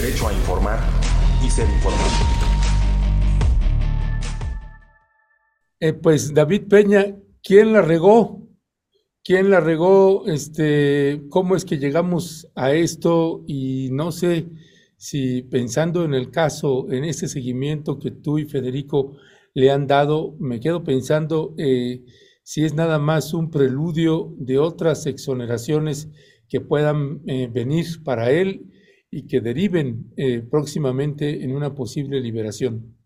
derecho a informar y ser informado. Eh, pues David Peña, ¿quién la regó? ¿Quién la regó? Este, ¿Cómo es que llegamos a esto? Y no sé si pensando en el caso, en este seguimiento que tú y Federico le han dado, me quedo pensando eh, si es nada más un preludio de otras exoneraciones que puedan eh, venir para él y que deriven eh, próximamente en una posible liberación.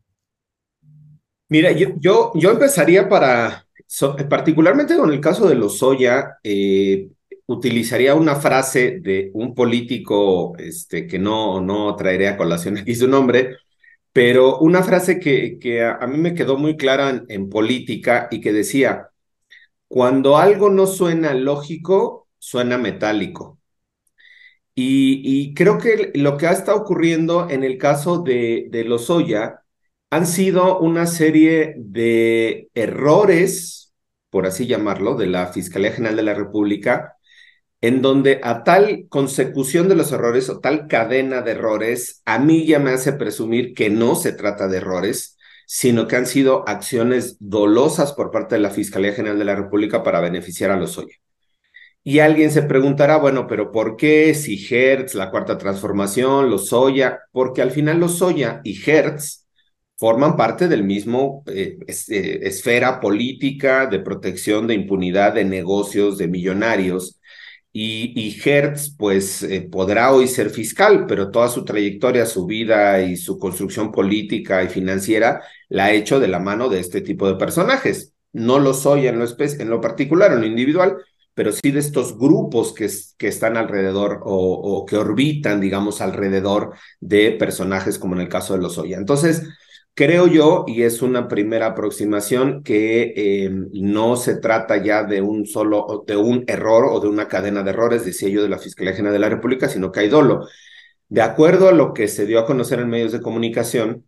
Mira, yo, yo, empezaría para, particularmente con el caso de Lozoya, eh, utilizaría una frase de un político este, que no, no traeré a colación aquí su nombre, pero una frase que, que a, mí me quedó muy clara en, política y que decía, cuando algo no suena lógico, suena metálico. Y, creo que lo que ha estado ocurriendo en el caso de, de Lozoya han sido una serie de errores, por así llamarlo, de la Fiscalía General de la República, en donde a tal consecución de los errores o tal cadena de errores, a mí ya me hace presumir que no se trata de errores, sino que han sido acciones dolosas por parte de la Fiscalía General de la República para beneficiar a los Lozoya. Y alguien se preguntará, bueno, pero ¿por qué si Hertz, la cuarta transformación, los Lozoya? Porque al final los Lozoya y Hertz forman parte del mismo eh, eh, esfera política de protección de impunidad de negocios de millonarios y, Hertz, pues, eh, podrá hoy ser fiscal, pero toda su trayectoria, su vida y su construcción política y financiera la ha hecho de la mano de este tipo de personajes. No lo soy en lo, en lo particular, en lo individual, pero sí de estos grupos que, que están alrededor o, que orbitan, digamos, alrededor de personajes como en el caso de los Oya. Entonces, Creo yo, y es una primera aproximación, que eh, no se trata ya de un solo, de un error o de una cadena de errores, decía yo, de la Fiscalía General de la República, sino que hay dolo. De acuerdo a lo que se dio a conocer en medios de comunicación,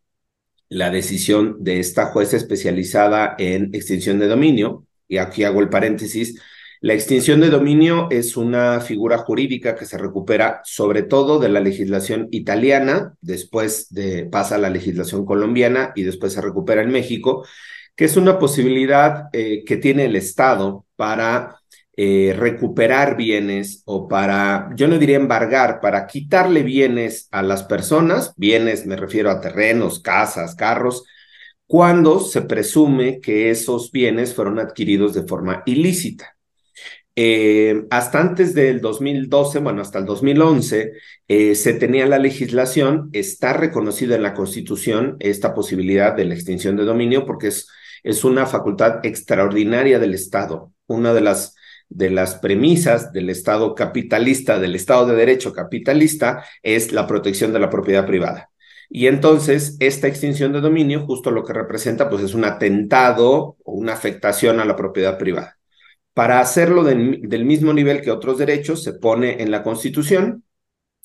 la decisión de esta jueza especializada en extinción de dominio, y aquí hago el paréntesis, la extinción de dominio es una figura jurídica que se recupera sobre todo de la legislación italiana, después de, pasa a la legislación colombiana y después se recupera en México, que es una posibilidad eh, que tiene el Estado para eh, recuperar bienes o para, yo no diría embargar, para quitarle bienes a las personas, bienes me refiero a terrenos, casas, carros, cuando se presume que esos bienes fueron adquiridos de forma ilícita. Eh, hasta antes del 2012, bueno, hasta el 2011, eh, se tenía la legislación, está reconocida en la Constitución esta posibilidad de la extinción de dominio porque es, es una facultad extraordinaria del Estado. Una de las, de las premisas del Estado capitalista, del Estado de Derecho capitalista, es la protección de la propiedad privada. Y entonces, esta extinción de dominio, justo lo que representa, pues es un atentado o una afectación a la propiedad privada. Para hacerlo del mismo nivel que otros derechos, se pone en la Constitución,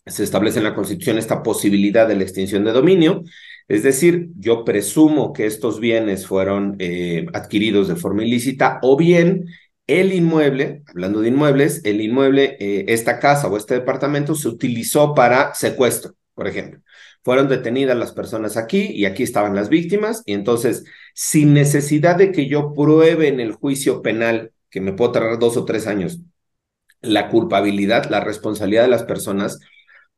se establece en la Constitución esta posibilidad de la extinción de dominio, es decir, yo presumo que estos bienes fueron eh, adquiridos de forma ilícita o bien el inmueble, hablando de inmuebles, el inmueble, eh, esta casa o este departamento se utilizó para secuestro, por ejemplo. Fueron detenidas las personas aquí y aquí estaban las víctimas y entonces, sin necesidad de que yo pruebe en el juicio penal que me puedo tardar dos o tres años, la culpabilidad, la responsabilidad de las personas,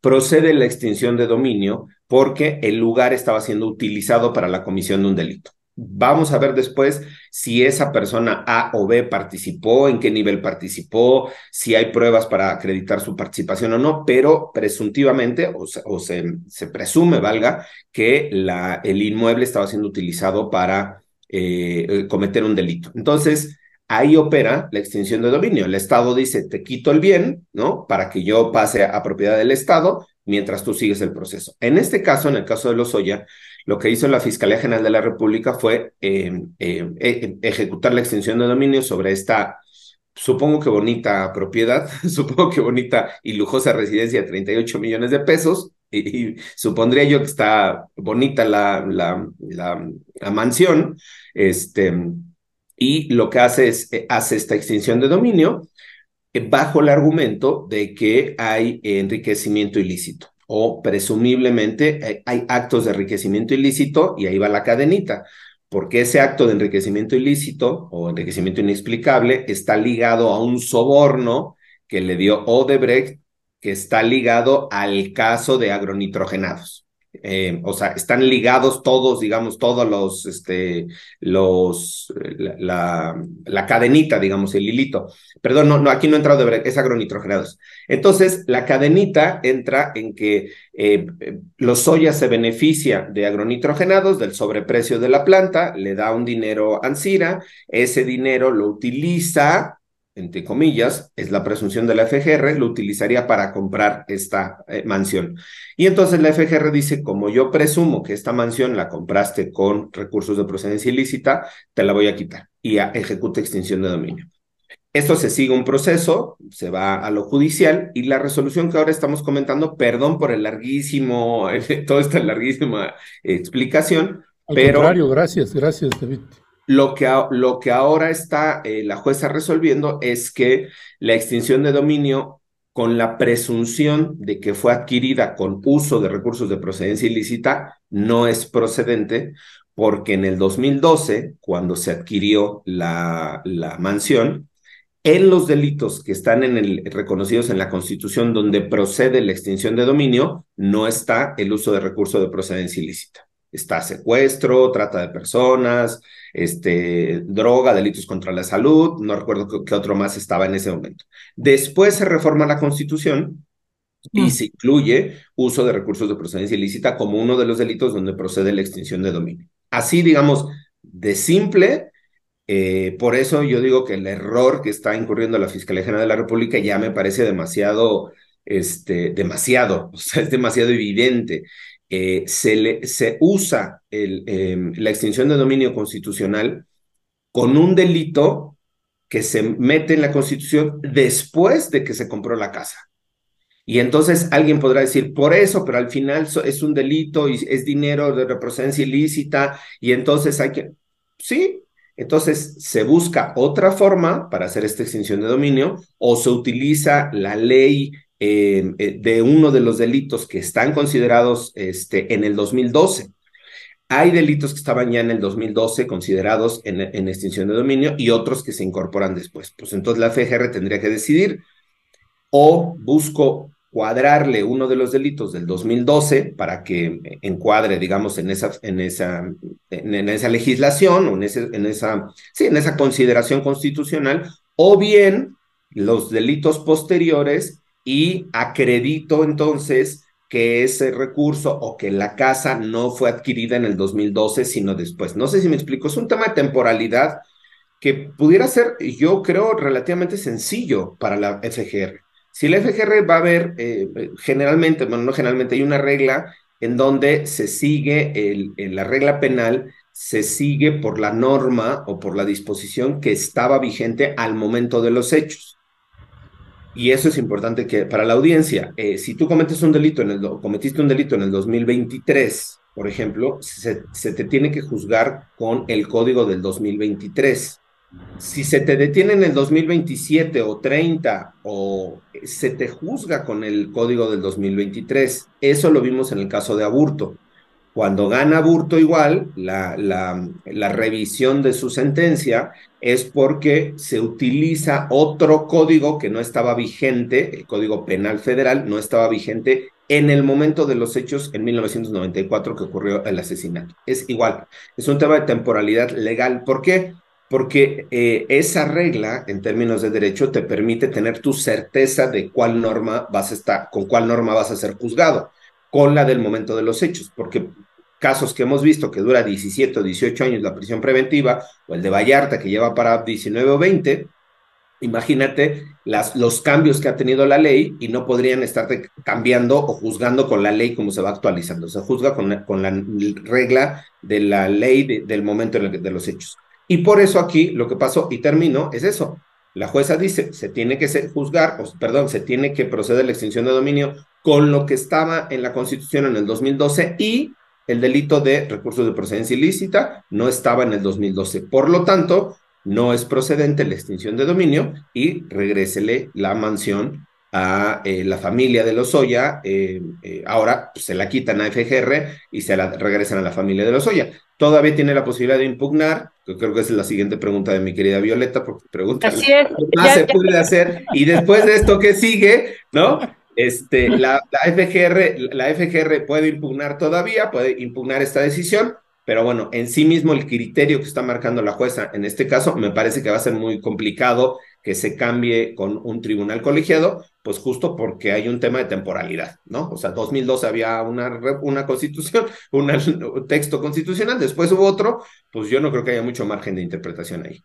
procede la extinción de dominio porque el lugar estaba siendo utilizado para la comisión de un delito. Vamos a ver después si esa persona A o B participó, en qué nivel participó, si hay pruebas para acreditar su participación o no, pero presuntivamente o, se, se, presume, valga, que la, el inmueble estaba siendo utilizado para eh, cometer un delito. Entonces, ahí opera la extinción de dominio. El Estado dice, te quito el bien, ¿no? Para que yo pase a propiedad del Estado mientras tú sigues el proceso. En este caso, en el caso de Lozoya, lo que hizo la Fiscalía General de la República fue em, em, e, ejecutar la extinción de dominio sobre esta, supongo que bonita propiedad, supongo que bonita y lujosa residencia de 38 millones de pesos, y, supondría yo que está bonita la, la, la mansión, este, y lo que hace es, eh, hace esta extinción de dominio eh, bajo el argumento de que hay enriquecimiento ilícito. o presumiblemente eh, hay actos de enriquecimiento ilícito y ahí va la cadenita porque ese acto de enriquecimiento ilícito o enriquecimiento inexplicable está ligado a un soborno que le dio Odebrecht, que está ligado al caso de agronitrogenados. Eh, o sea, están ligados todos, digamos, todos los, este, los, la, la, cadenita, digamos, el hilito. Perdón, no, no, aquí no entra de es agronitrogenados. Entonces, la cadenita entra en que eh, los soya se beneficia de agronitrogenados, del sobreprecio de la planta, le da un dinero a Ansira, ese dinero lo utiliza entre comillas, es la presunción de la FGR, lo utilizaría para comprar esta eh, mansión. Y entonces la FGR dice, como yo presumo que esta mansión la compraste con recursos de procedencia ilícita, te la voy a quitar y a, ejecuta extinción de dominio. Esto se sigue un proceso, se va a lo judicial y la resolución que ahora estamos comentando, perdón por el larguísimo, toda esta larguísima explicación, Al pero... contrario, gracias, gracias, David. Lo que, lo que ahora está eh, la jueza resolviendo es que la extinción de dominio con la presunción de que fue adquirida con uso de recursos de procedencia ilícita no es procedente porque en el 2012, cuando se adquirió la, la mansión, en los delitos que están en el, reconocidos en la Constitución donde procede la extinción de dominio, no está el uso de recursos de procedencia ilícita. Está secuestro, trata de personas, este, droga, delitos contra la salud, no recuerdo qué, otro más estaba en ese momento. Después se reforma la Constitución y mm. se incluye uso de recursos de procedencia ilícita como uno de los delitos donde procede la extinción de dominio. Así, digamos, de simple, eh, por eso yo digo que el error que está incurriendo la Fiscalía General de la República ya me parece demasiado, este, demasiado, o sea, es demasiado evidente. Eh, se, le, se, usa em, la extinción de dominio constitucional con un delito que se mete en la constitución después de que se compró la casa. Y entonces alguien podrá decir, por eso, pero al final es un delito y es dinero de reprocedencia ilícita y entonces hay que... Sí, entonces se busca otra forma para hacer esta extinción de dominio o se utiliza la ley eh, de uno de los delitos que están considerados este, en el 2012. Hay delitos que estaban ya en el 2012 considerados en, extinción de dominio y otros que se incorporan después. Pues entonces la FGR tendría que decidir o busco cuadrarle uno de los delitos del 2012 para que encuadre, digamos, en esa, en esa, en, esa legislación o en, ese, en, esa, sí, en esa consideración constitucional, o bien los delitos posteriores y acredito entonces que ese recurso o que la casa no fue adquirida en el 2012, sino después. No sé si me explico, es un tema de temporalidad que pudiera ser, yo creo, relativamente sencillo para la FGR. Si la FGR va a ver, eh, generalmente, bueno, no generalmente, hay una regla en donde se sigue el, la regla penal, se sigue por la norma o por la disposición que estaba vigente al momento de los hechos. Y eso es importante que para la audiencia, eh, si tú cometes un delito en el, cometiste un delito en el 2023, por ejemplo, se, te tiene que juzgar con el código del 2023. Si se te detiene en el 2027 o 30 o se te juzga con el código del 2023, eso lo vimos en el caso de Aburto. Cuando gana Burto igual, la, la, revisión de su sentencia es porque se utiliza otro código que no estaba vigente, el Código Penal Federal no estaba vigente en el momento de los hechos en 1994 que ocurrió el asesinato. Es igual, es un tema de temporalidad legal. ¿Por qué? Porque eh, esa regla, en términos de derecho, te permite tener tu certeza de cuál norma vas a estar, con cuál norma vas a ser juzgado con la del momento de los hechos, porque casos que hemos visto que dura 17 o 18 años la prisión preventiva, o el de Vallarta que lleva para 19 o 20, imagínate las, los cambios que ha tenido la ley y no podrían estar cambiando o juzgando con la ley como se va actualizando. Se juzga con la, con la regla de la ley del momento de los hechos. Y por eso aquí lo que pasó, y termino, es eso. La jueza dice, se tiene que juzgar, o, perdón, se tiene que proceder a la extinción de dominio con lo que estaba en la Constitución en el 2012 y el delito de recursos de procedencia ilícita no estaba en el 2012. Por lo tanto, no es procedente la extinción de dominio y regrésele la mansión a eh, la familia de Lozoya, eh, eh, ahora pues, se la quitan a FGR y se la regresan a la familia de Lozoya. Todavía tiene la posibilidad de impugnar, que creo que es la siguiente pregunta de mi querida Violeta, porque pregunta Así es. qué más se puede hacer y después de esto que sigue, ¿no? Este, la, FGR, la FGR puede impugnar todavía, puede impugnar esta decisión, pero bueno, en sí mismo el criterio que está marcando la jueza en este caso me parece que va a ser muy complicado que se cambie con un tribunal colegiado, pues justo porque hay un tema de temporalidad, ¿no? O sea, 2012 había una, una constitución, un texto constitucional, después hubo otro, pues yo no creo que haya mucho margen de interpretación ahí.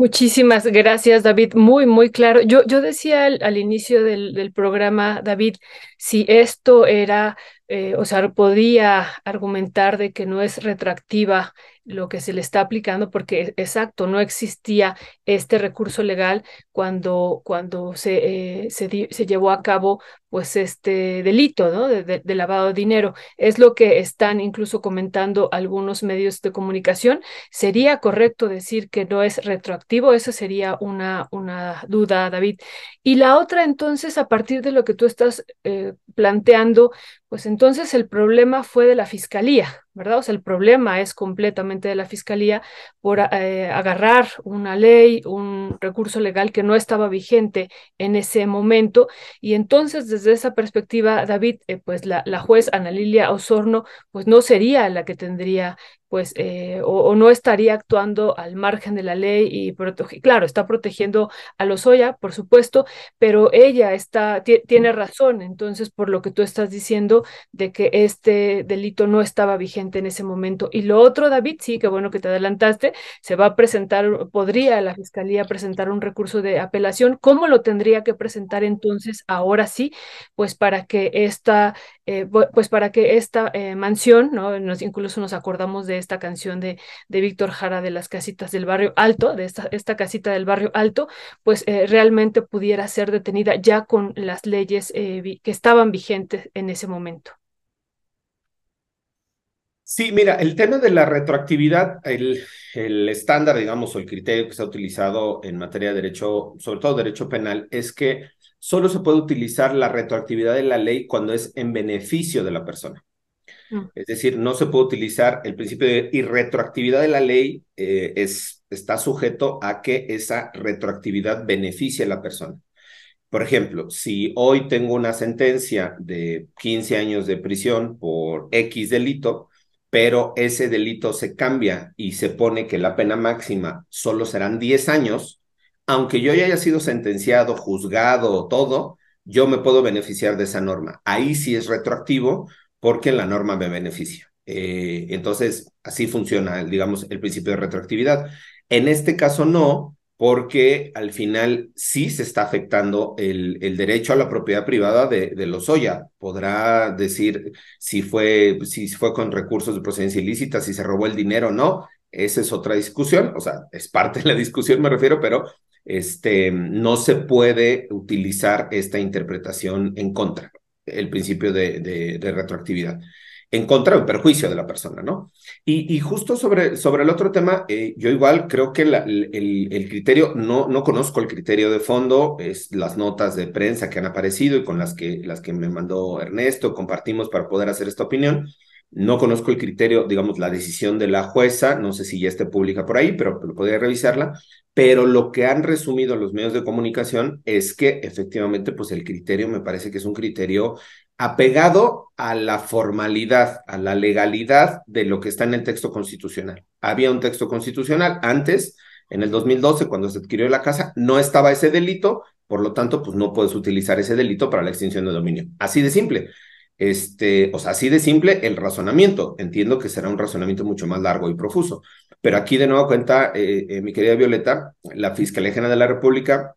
Muchísimas gracias, David. Muy, muy claro. Yo, yo decía al, inicio del, programa, David, si esto era, eh, o sea, podía argumentar de que no es retroactiva lo que se le está aplicando, porque exacto, no existía este recurso legal cuando, cuando se, eh, se, llevó a cabo pues este delito ¿no? de, lavado de dinero. Es lo que están incluso comentando algunos medios de comunicación. ¿Sería correcto decir que no es retroactivo? Esa sería una, una duda, David. Y la otra, entonces, a partir de lo que tú estás eh, planteando, pues entonces el problema fue de la fiscalía, ¿verdad? O sea, el problema es completamente de la fiscalía por eh, agarrar una ley, un recurso legal que no estaba vigente en ese momento. Y entonces, desde esa perspectiva, David, eh, pues la, la, juez Ana Lilia Osorno, pues no sería la que tendría pues eh, o, o, no estaría actuando al margen de la ley y claro, está protegiendo a Lozoya, por supuesto, pero ella está, tiene razón, entonces, por lo que tú estás diciendo de que este delito no estaba vigente en ese momento. Y lo otro, David, sí, qué bueno que te adelantaste, se va a presentar, podría la Fiscalía presentar un recurso de apelación. ¿Cómo lo tendría que presentar entonces ahora sí? Pues para que esta, eh, pues para que esta eh, mansión, ¿no? Nos, incluso nos acordamos de esta canción de, de Víctor Jara de las casitas del barrio alto, de esta, esta casita del barrio alto, pues eh, realmente pudiera ser detenida ya con las leyes eh, que estaban vigentes en ese momento. Sí, mira, el tema de la retroactividad, el, el, estándar, digamos, o el criterio que se ha utilizado en materia de derecho, sobre todo derecho penal, es que solo se puede utilizar la retroactividad de la ley cuando es en beneficio de la persona. Es decir, no se puede utilizar el principio de irretroactividad de la ley, eh, es, está sujeto a que esa retroactividad beneficie a la persona. Por ejemplo, si hoy tengo una sentencia de 15 años de prisión por X delito, pero ese delito se cambia y se pone que la pena máxima solo serán 10 años, aunque yo ya haya sido sentenciado, juzgado, todo, yo me puedo beneficiar de esa norma. Ahí sí es retroactivo porque la norma me beneficia. Eh, entonces, así funciona, digamos, el principio de retroactividad. En este caso no, porque al final sí se está afectando el, derecho a la propiedad privada de, de Lozoya. Podrá decir si fue, si fue con recursos de procedencia ilícita, si se robó el dinero o no. Esa es otra discusión, o sea, es parte de la discusión, me refiero, pero este, no se puede utilizar esta interpretación en contra el principio de, de, de, retroactividad, en contra o en perjuicio de la persona, ¿no? Y, y justo sobre, sobre el otro tema, eh, yo igual creo que la, el, el, criterio, no, no conozco el criterio de fondo, es las notas de prensa que han aparecido y con las que, las que me mandó Ernesto, compartimos para poder hacer esta opinión. No conozco el criterio, digamos, la decisión de la jueza, no sé si ya esté pública por ahí, pero, podría revisarla. Pero lo que han resumido los medios de comunicación es que efectivamente, pues el criterio me parece que es un criterio apegado a la formalidad, a la legalidad de lo que está en el texto constitucional. Había un texto constitucional antes, en el 2012, cuando se adquirió la casa, no estaba ese delito, por lo tanto, pues no puedes utilizar ese delito para la extinción de dominio. Así de simple. Este, o sea, así de simple el razonamiento. Entiendo que será un razonamiento mucho más largo y profuso. Pero aquí de nuevo cuenta, eh, eh, mi querida Violeta, la Fiscalía General de la República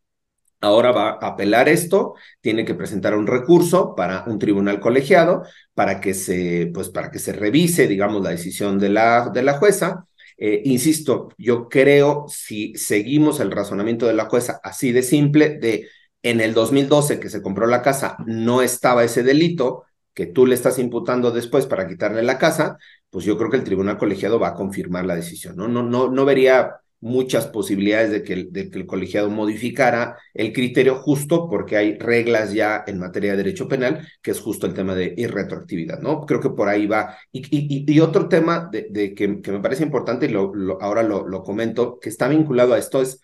ahora va a apelar esto, tiene que presentar un recurso para un tribunal colegiado para que se, pues, para que se revise, digamos, la decisión de la, de la jueza. Eh, insisto, yo creo, si seguimos el razonamiento de la jueza así de simple, de en el 2012 que se compró la casa no estaba ese delito, que tú le estás imputando después para quitarle la casa, pues yo creo que el tribunal colegiado va a confirmar la decisión. No, no, no, no vería muchas posibilidades de que, el colegiado modificara el criterio justo porque hay reglas ya en materia de derecho penal, que es justo el tema de irretroactividad, ¿no? Creo que por ahí va. Y, otro tema de, que, me parece importante, y ahora lo, comento, que está vinculado a esto, es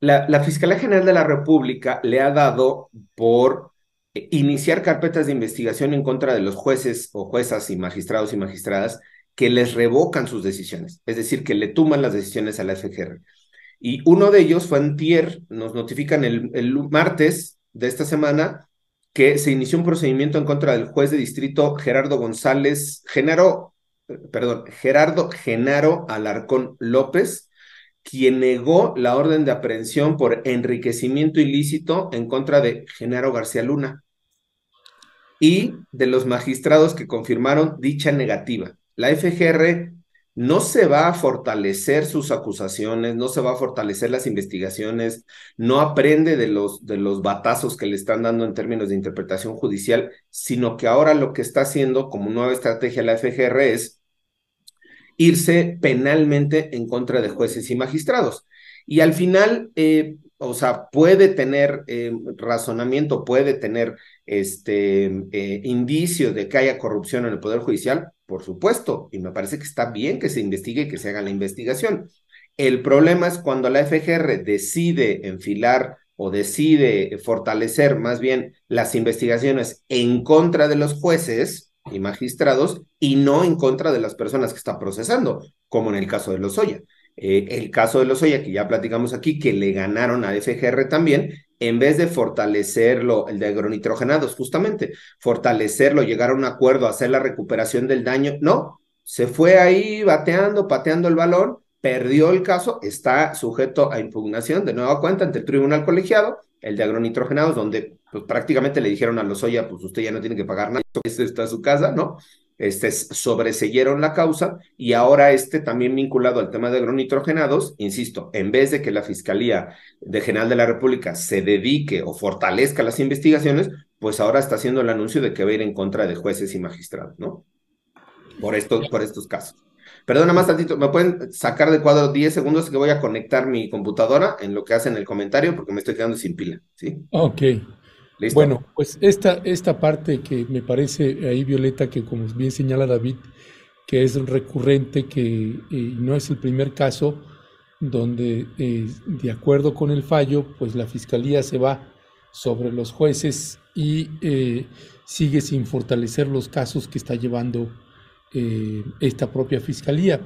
la Fiscalía General de la República le ha dado por iniciar carpetas de investigación en contra de los jueces o juezas y magistrados y magistradas que les revocan sus decisiones, es decir, que le tuman las decisiones a la FGR. Y uno de ellos fue Antier, nos notifican el, el martes de esta semana que se inició un procedimiento en contra del juez de distrito Gerardo González, Genaro, perdón, Gerardo Genaro Alarcón López, quien negó la orden de aprehensión por enriquecimiento ilícito en contra de Genaro García Luna y de los magistrados que confirmaron dicha negativa. La FGR no se va a fortalecer sus acusaciones, no se va a fortalecer las investigaciones, no aprende de los, de los batazos que le están dando en términos de interpretación judicial, sino que ahora lo que está haciendo como nueva estrategia la FGR es irse penalmente en contra de jueces y magistrados. Y al final, eh, o sea, puede tener eh, razonamiento, puede tener este eh, indicio de que haya corrupción en el Poder Judicial, por supuesto, y me parece que está bien que se investigue y que se haga la investigación. El problema es cuando la FGR decide enfilar o decide fortalecer más bien las investigaciones en contra de los jueces y magistrados y no en contra de las personas que está procesando, como en el caso de Lozoya. Eh, el caso de Lozoya, que ya platicamos aquí, que le ganaron a FGR también, en vez de fortalecerlo, el de agronitrogenados, justamente, fortalecerlo, llegar a un acuerdo, hacer la recuperación del daño, no, se fue ahí bateando, pateando el balón, perdió el caso, está sujeto a impugnación de nueva cuenta ante el tribunal colegiado, el de agronitrogenados, donde pues, prácticamente le dijeron a Lozoya, pues usted ya no tiene que pagar nada, esto está su casa, ¿no? Este, sobreseyeron la causa y ahora este también vinculado al tema de agronitrogenados, insisto, en vez de que la Fiscalía de General de la República se dedique o fortalezca las investigaciones, pues ahora está haciendo el anuncio de que va a ir en contra de jueces y magistrados, ¿no? Por, esto, por estos casos. Perdona más tantito, ¿me pueden sacar de cuadro 10 segundos que voy a conectar mi computadora en lo que hacen el comentario porque me estoy quedando sin pila, ¿sí? Ok. Bueno, pues esta, esta parte que me parece ahí, Violeta, que como bien señala David, que es recurrente, que eh, no es el primer caso donde, eh, de acuerdo con el fallo, pues la fiscalía se va sobre los jueces y eh, sigue sin fortalecer los casos que está llevando esta propia fiscalía.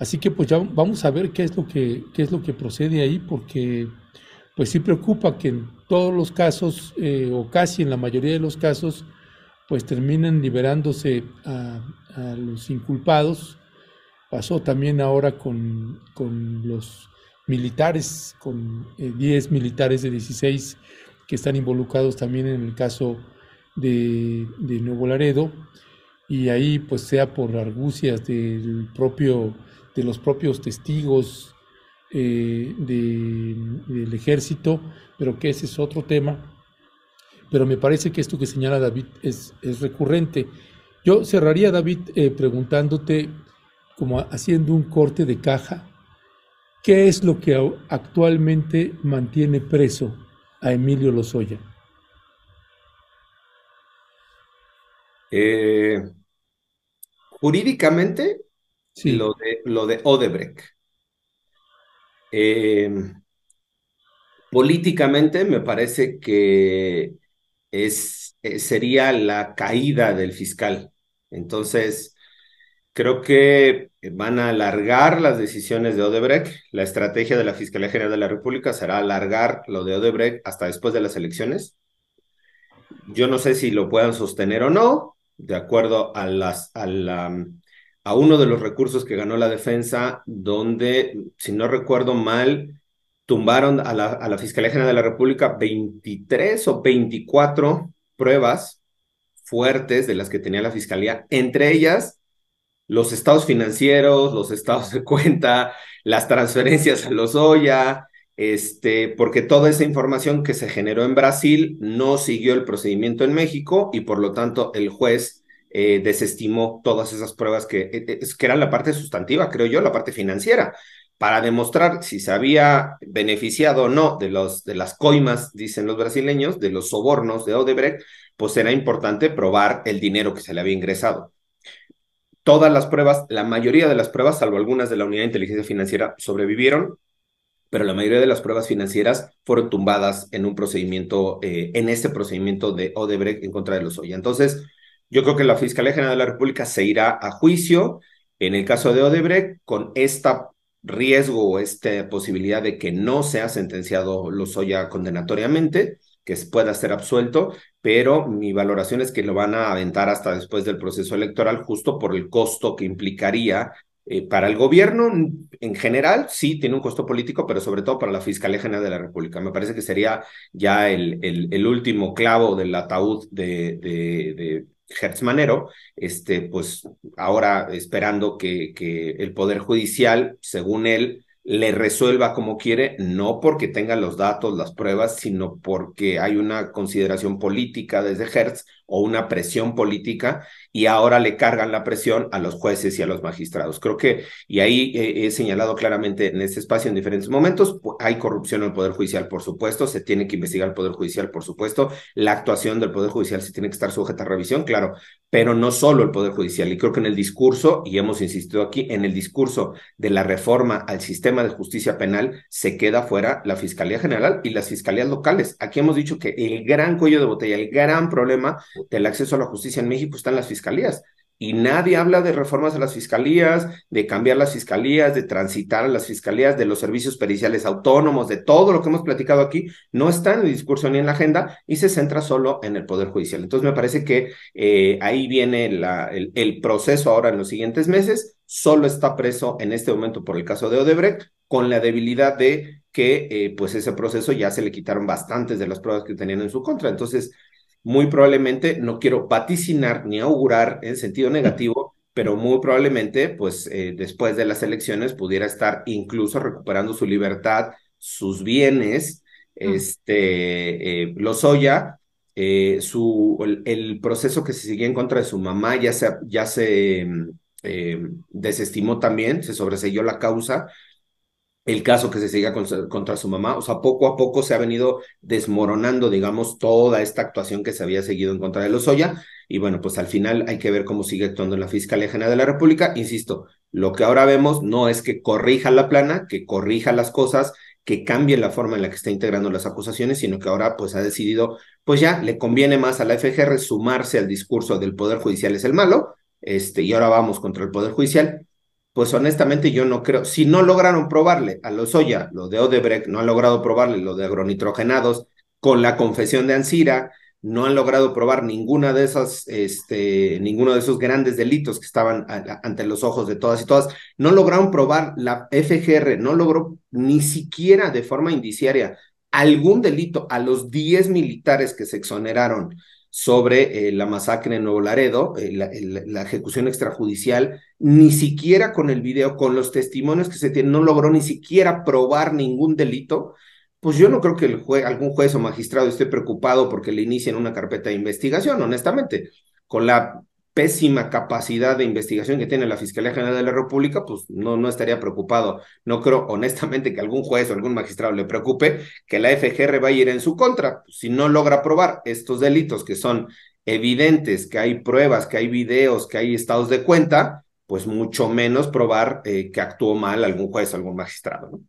Así que pues ya vamos a ver qué es lo que, qué es lo que procede ahí, porque pues sí preocupa que en todos los casos, eh, o casi en la mayoría de los casos, pues terminan liberándose a, los inculpados. Pasó también ahora con, con los militares, con 10 eh, militares de 16 que están involucrados también en el caso de, de Nuevo Laredo, y ahí pues sea por argucias del propio, de los propios testigos eh, del ejército, pero que ese es otro tema. Pero me parece que esto que señala David es, es recurrente. Yo cerraría, David, eh, preguntándote, como haciendo un corte de caja, ¿qué es lo que actualmente mantiene preso a Emilio Lozoya? Eh, jurídicamente, sí. lo, de, lo de Odebrecht. Eh, políticamente me parece que es, eh, sería la caída del fiscal. Entonces, creo que van a alargar las decisiones de Odebrecht. La estrategia de la Fiscalía General de la República será alargar lo de Odebrecht hasta después de las elecciones. Yo no sé si lo puedan sostener o no, de acuerdo a, las, a la a uno de los recursos que ganó la defensa, donde, si no recuerdo mal, tumbaron a la, a la Fiscalía General de la República 23 o 24 pruebas fuertes de las que tenía la Fiscalía, entre ellas los estados financieros, los estados de cuenta, las transferencias a los Oya, este, porque toda esa información que se generó en Brasil no siguió el procedimiento en México y por lo tanto el juez eh, desestimó todas esas pruebas que, eh, eh, eran la parte sustantiva, creo yo, la parte financiera. para demostrar si se había beneficiado o no de, los, de las coimas, dicen los brasileños, de los sobornos de Odebrecht, pues era importante probar el dinero que se le había ingresado. Todas las pruebas, la mayoría de las pruebas, salvo algunas de la Unidad de Inteligencia Financiera, sobrevivieron, pero la mayoría de las pruebas financieras fueron tumbadas en un procedimiento, en este procedimiento de Odebrecht en contra de los Oya. Entonces, yo creo que la Fiscalía General de la República se irá a juicio en el caso de Odebrecht con esta riesgo o esta posibilidad de que no sea sentenciado Lozoya condenatoriamente, que pueda ser absuelto, pero mi valoración es que lo van a aventar hasta después del proceso electoral justo por el costo que implicaría eh, para el gobierno en general, sí, tiene un costo político, pero sobre todo para la Fiscalía General de la República. Me parece que sería ya el, último clavo del ataúd de Hertz Manero, este, pues ahora esperando que, que el Poder Judicial, según él, le resuelva como quiere, no porque tenga los datos, las pruebas, sino porque hay una consideración política desde Hertz o una presión política y ahora le cargan la presión a los jueces y a los magistrados. Creo que, y ahí he, señalado claramente en este espacio en diferentes momentos, hay corrupción en el Poder Judicial, por supuesto, se tiene que investigar el Poder Judicial, por supuesto, la actuación del Poder Judicial se tiene que estar sujeta a revisión, claro, pero no solo el Poder Judicial. Y creo que en el discurso, y hemos insistido aquí, en el discurso de la reforma al sistema de justicia penal, se queda fuera la Fiscalía General y las fiscalías locales. Aquí hemos dicho que el gran cuello de botella, el gran problema del acceso a la justicia en México están las fiscalías. Y nadie habla de reformas a las fiscalías, de cambiar las fiscalías, de transitar a las fiscalías, de los servicios periciales autónomos, de todo lo que hemos platicado aquí, no está en el discurso ni en la agenda y se centra solo en el Poder Judicial. Entonces me parece que eh, ahí viene el proceso ahora en los siguientes meses. Solo está preso en este momento por el caso de Odebrecht, con la debilidad de que eh, pues ese proceso ya se le quitaron bastantes de las pruebas que tenían en su contra. Entonces, muy probablemente, no quiero vaticinar ni augurar en sentido negativo, pero muy probablemente, pues eh, después de las elecciones pudiera estar incluso recuperando su libertad, sus bienes, mm. este, eh, Lozoya, eh, su, el, proceso que se seguía en contra de su mamá ya se, ya se eh, desestimó también, se sobreseyó la causa, el caso que se siga contra, su mamá. O sea, poco a poco se ha venido desmoronando, digamos, toda esta actuación que se había seguido en contra de Lozoya. Y bueno, pues al final hay que ver cómo sigue actuando la Fiscalía General de la República. Insisto, lo que ahora vemos no es que corrija la plana, que corrija las cosas, que cambie la forma en la que está integrando las acusaciones, sino que ahora pues ha decidido, pues ya le conviene más a la FGR sumarse al discurso del Poder Judicial es el malo, este, y ahora vamos contra el Poder Judicial, pues honestamente yo no creo, si no lograron probarle a Lozoya lo de Odebrecht, no han logrado probarle lo de agronitrogenados con la confesión de Ansira, no han logrado probar ninguna de esas, este, ninguno de esos grandes delitos que estaban ante los ojos de todas y todas, no lograron probar la FGR, no logró ni siquiera de forma indiciaria algún delito a los 10 militares que se exoneraron sobre eh, la masacre en Nuevo Laredo, eh, la, ejecución extrajudicial, ni siquiera con el video, con los testimonios que se tienen, no logró ni siquiera probar ningún delito, pues yo no creo que el algún juez o magistrado esté preocupado porque le inicien una carpeta de investigación, honestamente. Con la pésima capacidad de investigación que tiene la Fiscalía General de la República, pues no, no estaría preocupado. No creo honestamente que algún juez o algún magistrado le preocupe que la FGR va a ir en su contra. Si no logra probar estos delitos que son evidentes, que hay pruebas, que hay videos, que hay estados de cuenta, pues mucho menos probar eh, que actuó mal algún juez o algún magistrado. ¿no?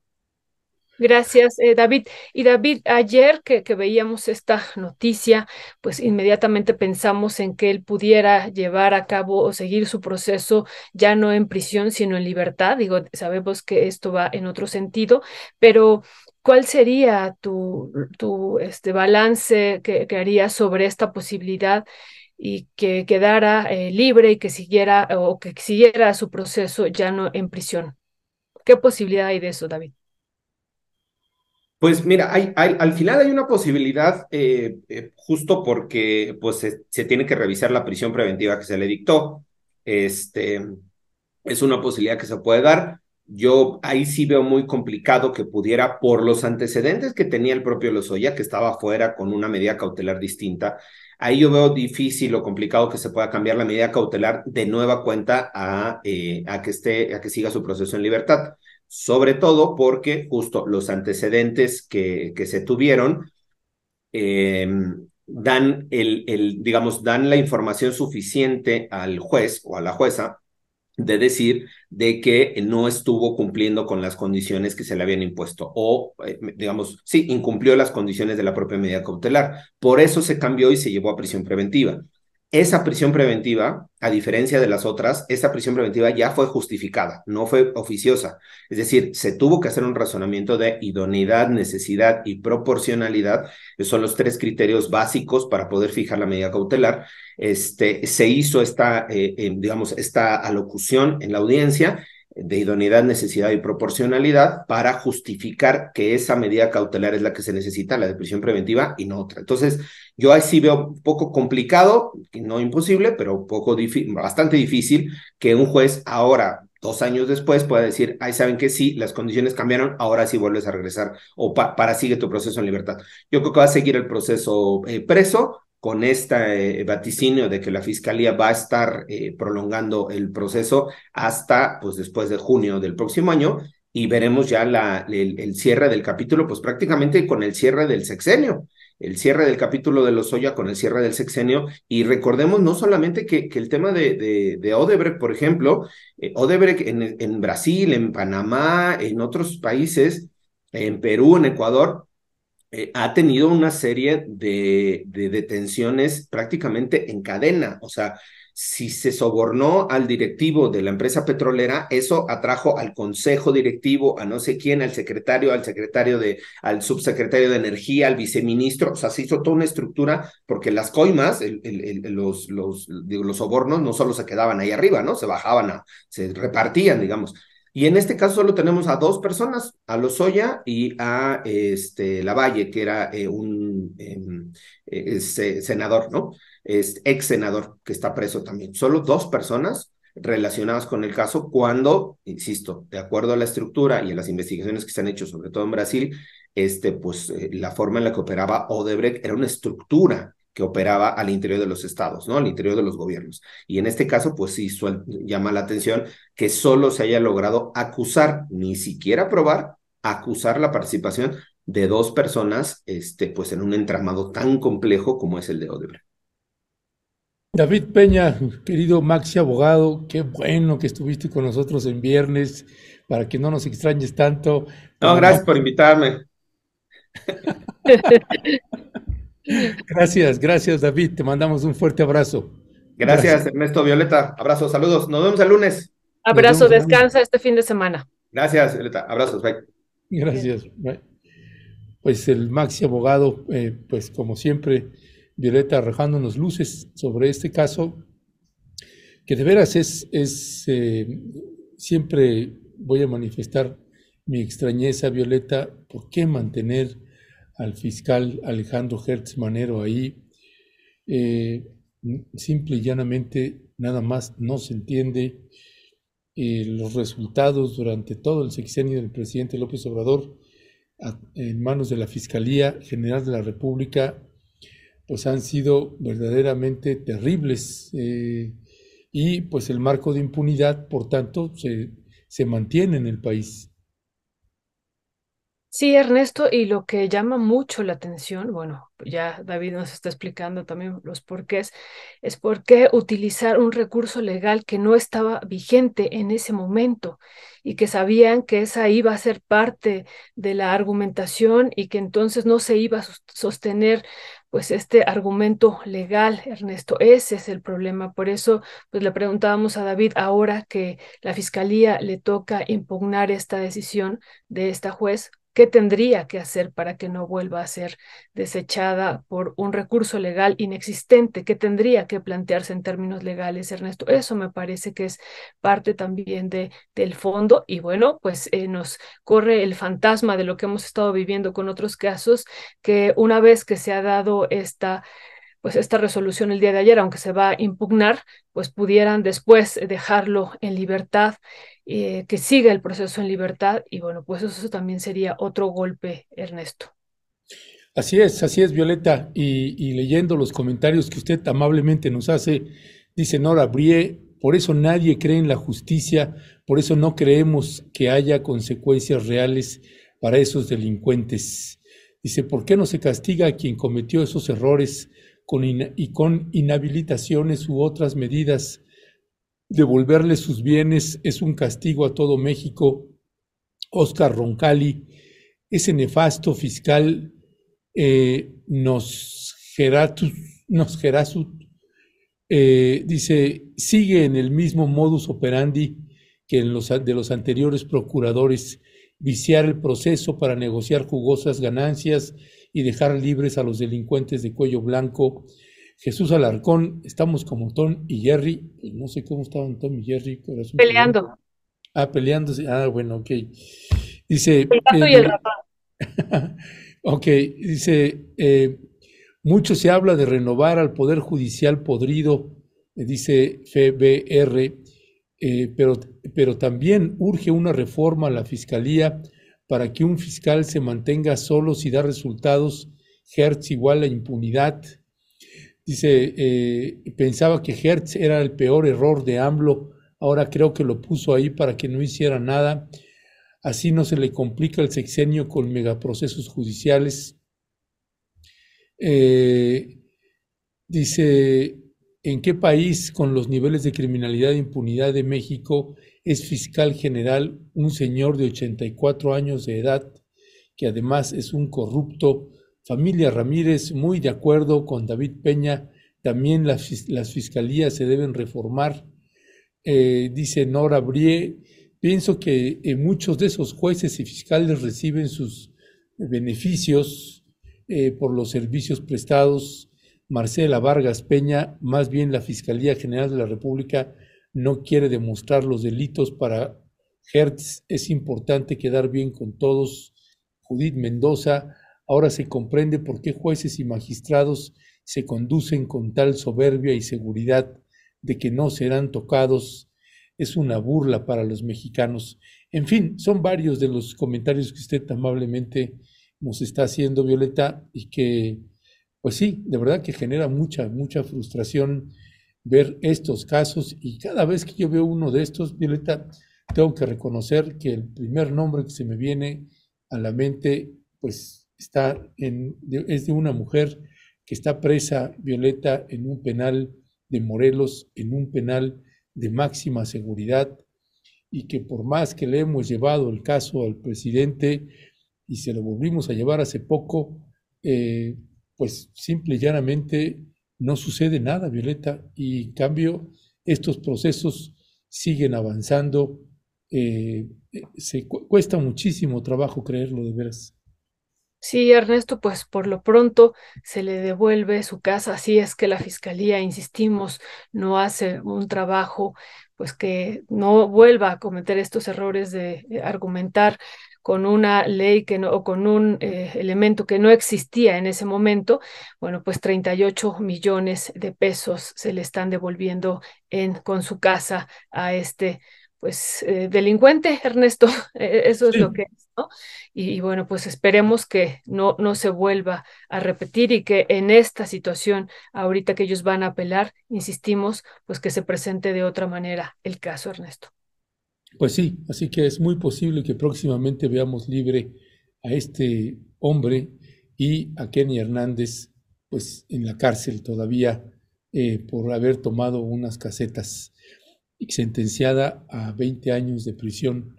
Gracias, eh, David. Y David, ayer que, veíamos esta noticia, pues inmediatamente pensamos en que él pudiera llevar a cabo o seguir su proceso ya no en prisión, sino en libertad. Digo, sabemos que esto va en otro sentido, pero ¿cuál sería tu, tu este, balance que, que harías sobre esta posibilidad? y que quedara eh, libre y que siguiera o que siguiera su proceso ya no en prisión. ¿Qué posibilidad hay de eso, David? Pues mira, hay, al final hay una posibilidad, eh, eh, justo porque pues, se, tiene que revisar la prisión preventiva que se le dictó. Este, es una posibilidad que se puede dar. Yo ahí sí veo muy complicado que pudiera, por los antecedentes que tenía el propio Lozoya, que estaba fuera con una medida cautelar distinta, ahí yo veo difícil o complicado que se pueda cambiar la medida cautelar de nueva cuenta a, eh, a, que, esté, a que siga su proceso en libertad sobre todo porque justo los antecedentes que, que se tuvieron em, dan el, el, digamos, dan la información suficiente al juez o a la jueza de decir de que no estuvo cumpliendo con las condiciones que se le habían impuesto o, eh, digamos, sí, incumplió las condiciones de la propia medida cautelar. Por eso se cambió y se llevó a prisión preventiva. Esa prisión preventiva, a diferencia de las otras, esa prisión preventiva ya fue justificada, no fue oficiosa. Es decir, se tuvo que hacer un razonamiento de idoneidad, necesidad y proporcionalidad, que son los tres criterios básicos para poder fijar la medida cautelar. Este, se hizo esta, eh, eh, digamos, esta alocución en la audiencia de idoneidad, necesidad y proporcionalidad para justificar que esa medida cautelar es la que se necesita, la de prisión preventiva y no otra. Entonces, yo ahí sí veo poco complicado, no imposible, pero poco bastante difícil que un juez ahora, dos años después, pueda decir, ay, saben que sí, las condiciones cambiaron, ahora sí vuelves a regresar o para sigue tu proceso en libertad. Yo creo que va a seguir el proceso eh, preso, con este vaticinio de que la fiscalía va a estar eh, prolongando el proceso hasta pues después de junio del próximo año y veremos ya la, el, cierre del capítulo, pues prácticamente con el cierre del sexenio, el cierre del capítulo de los Lozoya con el cierre del sexenio. Y recordemos no solamente que, que el tema de, de, Odebrecht, por ejemplo, eh, Odebrecht en, en Brasil, en Panamá, en otros países, en Perú, en Ecuador, eh, ha tenido una serie de, detenciones prácticamente en cadena. O sea, si se sobornó al directivo de la empresa petrolera, eso atrajo al consejo directivo, a no sé quién, al secretario, al secretario de, al subsecretario de energía, al viceministro, o sea, se hizo toda una estructura porque las coimas, los, los, los sobornos no solo se quedaban ahí arriba, ¿no? Se bajaban, a, se repartían, digamos. Y en este caso solo tenemos a dos personas, a Lozoya y a este, Lavalle, que era eh, un em, eh, senador, ¿no? Es ex senador que está preso también. Solo dos personas relacionadas con el caso cuando, insisto, de acuerdo a la estructura y a las investigaciones que se han hecho, sobre todo en Brasil, este, pues eh, la forma en la que operaba Odebrecht era una estructura que operaba al interior de los estados, ¿no? Al interior de los gobiernos. Y en este caso, pues sí, llama la atención que solo se haya logrado acusar, ni siquiera probar, acusar la participación de dos personas, este, pues en un entramado tan complejo como es el de Odebrecht. David Peña, querido Maxi abogado, qué bueno que estuviste con nosotros en viernes, para que no nos extrañes tanto. No, gracias por invitarme. Gracias, gracias David, te mandamos un fuerte abrazo. Gracias, Ernesto Violeta, abrazo, saludos, nos vemos el lunes. Abrazo, descansa este fin de semana. Gracias, Violeta, abrazos, bye. Gracias, Pues el maxi abogado, eh, pues como siempre, Violeta arrojándonos luces sobre este caso, que de veras es, es eh, siempre voy a manifestar mi extrañeza, Violeta, ¿por qué mantener al fiscal Alejandro Hertz Manero ahí. Eh, simple y llanamente nada más no se entiende eh, los resultados durante todo el sexenio del presidente López Obrador en manos de la Fiscalía General de la República, pues han sido verdaderamente terribles eh, y pues el marco de impunidad, por tanto, se, se mantiene en el país. Sí, Ernesto, y lo que llama mucho la atención, bueno, ya David nos está explicando también los porqués, es por qué utilizar un recurso legal que no estaba vigente en ese momento y que sabían que esa iba a ser parte de la argumentación y que entonces no se iba a sostener pues este argumento legal, Ernesto. Ese es el problema. Por eso, pues le preguntábamos a David, ahora que la fiscalía le toca impugnar esta decisión de esta juez, ¿Qué tendría que hacer para que no vuelva a ser desechada por un recurso legal inexistente? ¿Qué tendría que plantearse en términos legales, Ernesto? Eso me parece que es parte también de, del fondo y bueno, pues eh, nos corre el fantasma de lo que hemos estado viviendo con otros casos, que una vez que se ha dado esta pues esta resolución el día de ayer, aunque se va a impugnar, pues pudieran después dejarlo en libertad, eh, que siga el proceso en libertad y bueno, pues eso también sería otro golpe, Ernesto. Así es, así es, Violeta. Y, leyendo los comentarios que usted amablemente nos hace, dice Nora Brie, por eso nadie cree en la justicia, por eso no creemos que haya consecuencias reales para esos delincuentes. Dice, ¿por qué no se castiga a quien cometió esos errores con y con inhabilitaciones u otras medidas? Devolverle sus bienes es un castigo a todo México. Oscar Roncalli, ese nefasto fiscal eh, nos, nos eh, dice, sigue en el mismo modus operandi que en los, de los anteriores procuradores, viciar el proceso para negociar jugosas ganancias y dejar libres a los delincuentes de cuello blanco. Jesús Alarcón, estamos como Tom y Jerry, pues no sé cómo estaban Tom y Jerry. Peleando. Ah, peleándose. Ah, bueno, ok. Dice. El gato y el ratón. ok, dice. Eh, mucho se habla de renovar al Poder Judicial podrido, dice FBR, eh, pero, pero también urge una reforma a la Fiscalía para que un fiscal se mantenga solo si da resultados. Hertz igual a impunidad. Dice, eh, pensaba que Hertz era el peor error de AMLO, ahora creo que lo puso ahí para que no hiciera nada. Así no se le complica el sexenio con megaprocesos judiciales. Eh, dice, ¿en qué país con los niveles de criminalidad e impunidad de México es fiscal general un señor de 84 años de edad que además es un corrupto? Familia Ramírez, muy de acuerdo con David Peña, también las, las fiscalías se deben reformar. Eh, dice Nora Brie, pienso que eh, muchos de esos jueces y fiscales reciben sus beneficios eh, por los servicios prestados. Marcela Vargas Peña, más bien la Fiscalía General de la República no quiere demostrar los delitos para Hertz. Es importante quedar bien con todos. Judith Mendoza, ahora se comprende por qué jueces y magistrados se conducen con tal soberbia y seguridad de que no serán tocados. Es una burla para los mexicanos. En fin, son varios de los comentarios que usted amablemente nos está haciendo Violeta y que, pues sí, de verdad que genera mucha, mucha frustración ver estos casos y cada vez que yo veo uno de estos, Violeta, tengo que reconocer que el primer nombre que se me viene a la mente, pues está en, es de una mujer que está presa, Violeta, en un penal de Morelos, en un penal de máxima seguridad, y que por más que le hemos llevado el caso al presidente, y se lo volvimos a llevar hace poco, eh, pues simple y llanamente no sucede nada, Violeta, y en cambio estos procesos siguen avanzando. Eh, eh, se cuesta muchísimo trabajo creerlo de veras. Sí, Ernesto, pues por lo pronto se le devuelve su casa, así es que la fiscalía, insistimos, no hace un trabajo, pues que no vuelva a cometer estos errores de argumentar con una ley que no, o con un eh, elemento que no existía en ese momento, bueno, pues 38 millones de pesos se le están devolviendo en, con su casa a este pues eh, delincuente, Ernesto, e-, eso es lo que es, ¿no? Y, bueno, pues esperemos que no, no se vuelva a repetir y que en esta situación, ahorita que ellos van a apelar, insistimos, pues que se presente de otra manera el caso, Ernesto. Pues sí, así que es muy posible que próximamente veamos libre a este hombre y a Kenny Hernández, pues en la cárcel todavía eh, por haber tomado unas casetas y sentenciada a 20 años de prisión,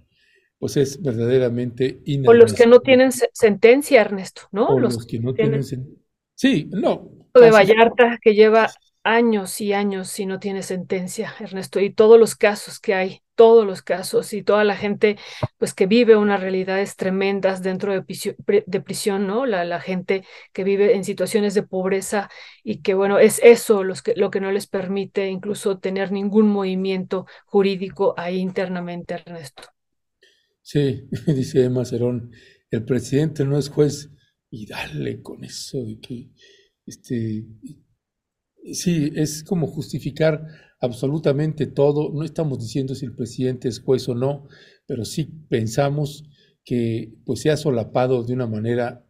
pues es verdaderamente O los que no tienen sentencia, Ernesto, ¿no? O los, que no tienen, sentencia. Sí, no. De Vallarta, que lleva años y años si no tiene sentencia, Ernesto, y todos los casos que hay, todos los casos y toda la gente pues que vive unas realidades tremendas dentro de de prisión ¿no? La, la, gente que vive en situaciones de pobreza y que bueno, es eso los que, lo que no les permite incluso tener ningún movimiento jurídico ahí internamente, Ernesto. Sí, dice Emma Cerón, el presidente no es juez y dale con eso de que este Sí, es como justificar absolutamente todo. No estamos diciendo si el presidente es juez o no, pero sí pensamos que pues se ha solapado de una manera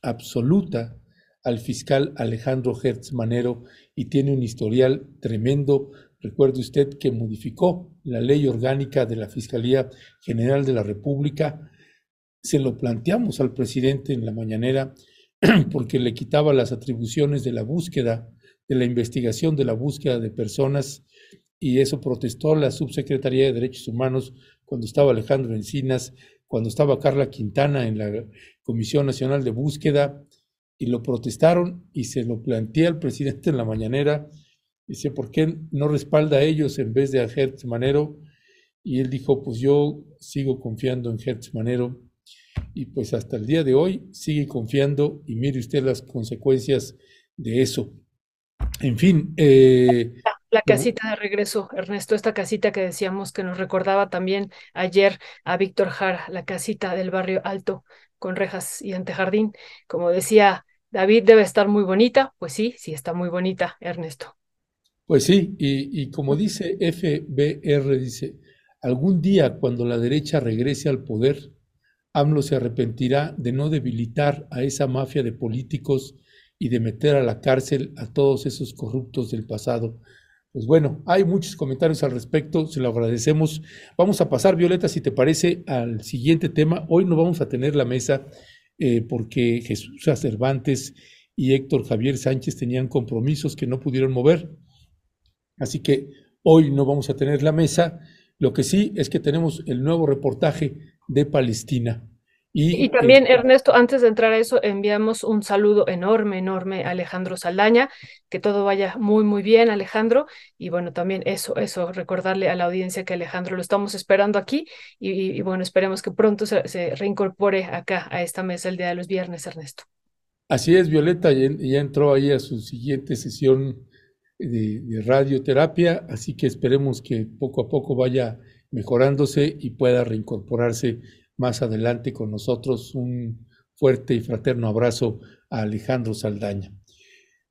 absoluta al fiscal Alejandro Hertz Manero y tiene un historial tremendo Recuerde usted que modificó la ley orgánica de la Fiscalía General de la República. Se lo planteamos al presidente en la mañanera porque le quitaba las atribuciones de la búsqueda, de la investigación de la búsqueda de personas y eso protestó la Subsecretaría de Derechos Humanos cuando estaba Alejandro Encinas, cuando estaba Carla Quintana en la Comisión Nacional de Búsqueda y lo protestaron y se lo planteé al presidente en la mañanera. Dice, ¿por qué no respalda a ellos en vez de a Hertz Manero? Y él dijo, pues yo sigo confiando en Hertz Manero y pues hasta el día de hoy sigue confiando y mire usted las consecuencias de eso. En fin. Eh, la, casita de regreso, Ernesto, esta casita que decíamos que nos recordaba también ayer a Víctor Jara, la casita del barrio alto con rejas y antejardín. Como decía David, debe estar muy bonita. Pues sí, sí está muy bonita, Ernesto. Pues sí, y, y como dice FBR, dice, algún día cuando la derecha regrese al poder, AMLO se arrepentirá de no debilitar a esa mafia de políticos y de meter a la cárcel a todos esos corruptos del pasado. Pues bueno, hay muchos comentarios al respecto, se lo agradecemos. Vamos a pasar, Violeta, si te parece, al siguiente tema. Hoy no vamos a tener la mesa eh, porque Jesús Cervantes y Héctor Javier Sánchez tenían compromisos que no pudieron mover. Así que hoy no vamos a tener la mesa. Lo que sí es que tenemos el nuevo reportaje de Palestina. Y, también, Ernesto, antes de entrar a eso, enviamos un saludo enorme, enorme a Alejandro Saldaña, que todo vaya muy, muy bien, Alejandro. Y bueno, también eso, eso, recordarle a la audiencia que Alejandro lo estamos esperando aquí y, bueno, esperemos que pronto se, reincorpore acá a esta mesa el día de los viernes, Ernesto. Así es, Violeta, ya, ya entró ahí a su siguiente sesión de, radioterapia, así que esperemos que poco a poco vaya mejorándose y pueda reincorporarse más adelante con nosotros. Un fuerte y fraterno abrazo a Alejandro Saldaña.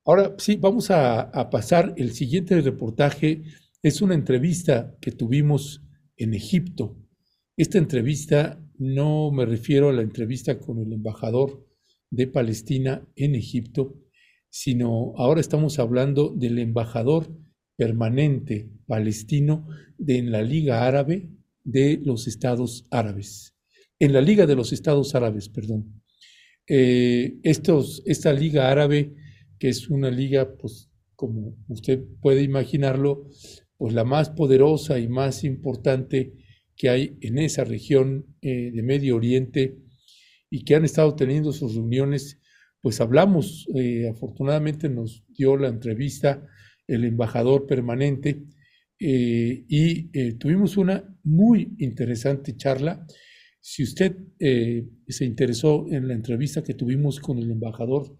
Ahora sí, vamos a, a, pasar. El siguiente reportaje es una entrevista que tuvimos en Egipto. Esta entrevista no me refiero a la entrevista con el embajador de Palestina en Egipto, sino ahora estamos hablando del embajador permanente palestino de, en la Liga Árabe de los Estados Árabes, en la Liga de los Estados Árabes, perdón. Eh, estos, esta Liga Árabe, que es una liga, pues como usted puede imaginarlo, pues la más poderosa y más importante que hay en esa región eh, de Medio Oriente y que han estado teniendo sus reuniones pues hablamos, eh, afortunadamente nos dio la entrevista el embajador permanente eh, y eh, tuvimos una muy interesante charla. Si usted se interesó en la entrevista que tuvimos con el embajador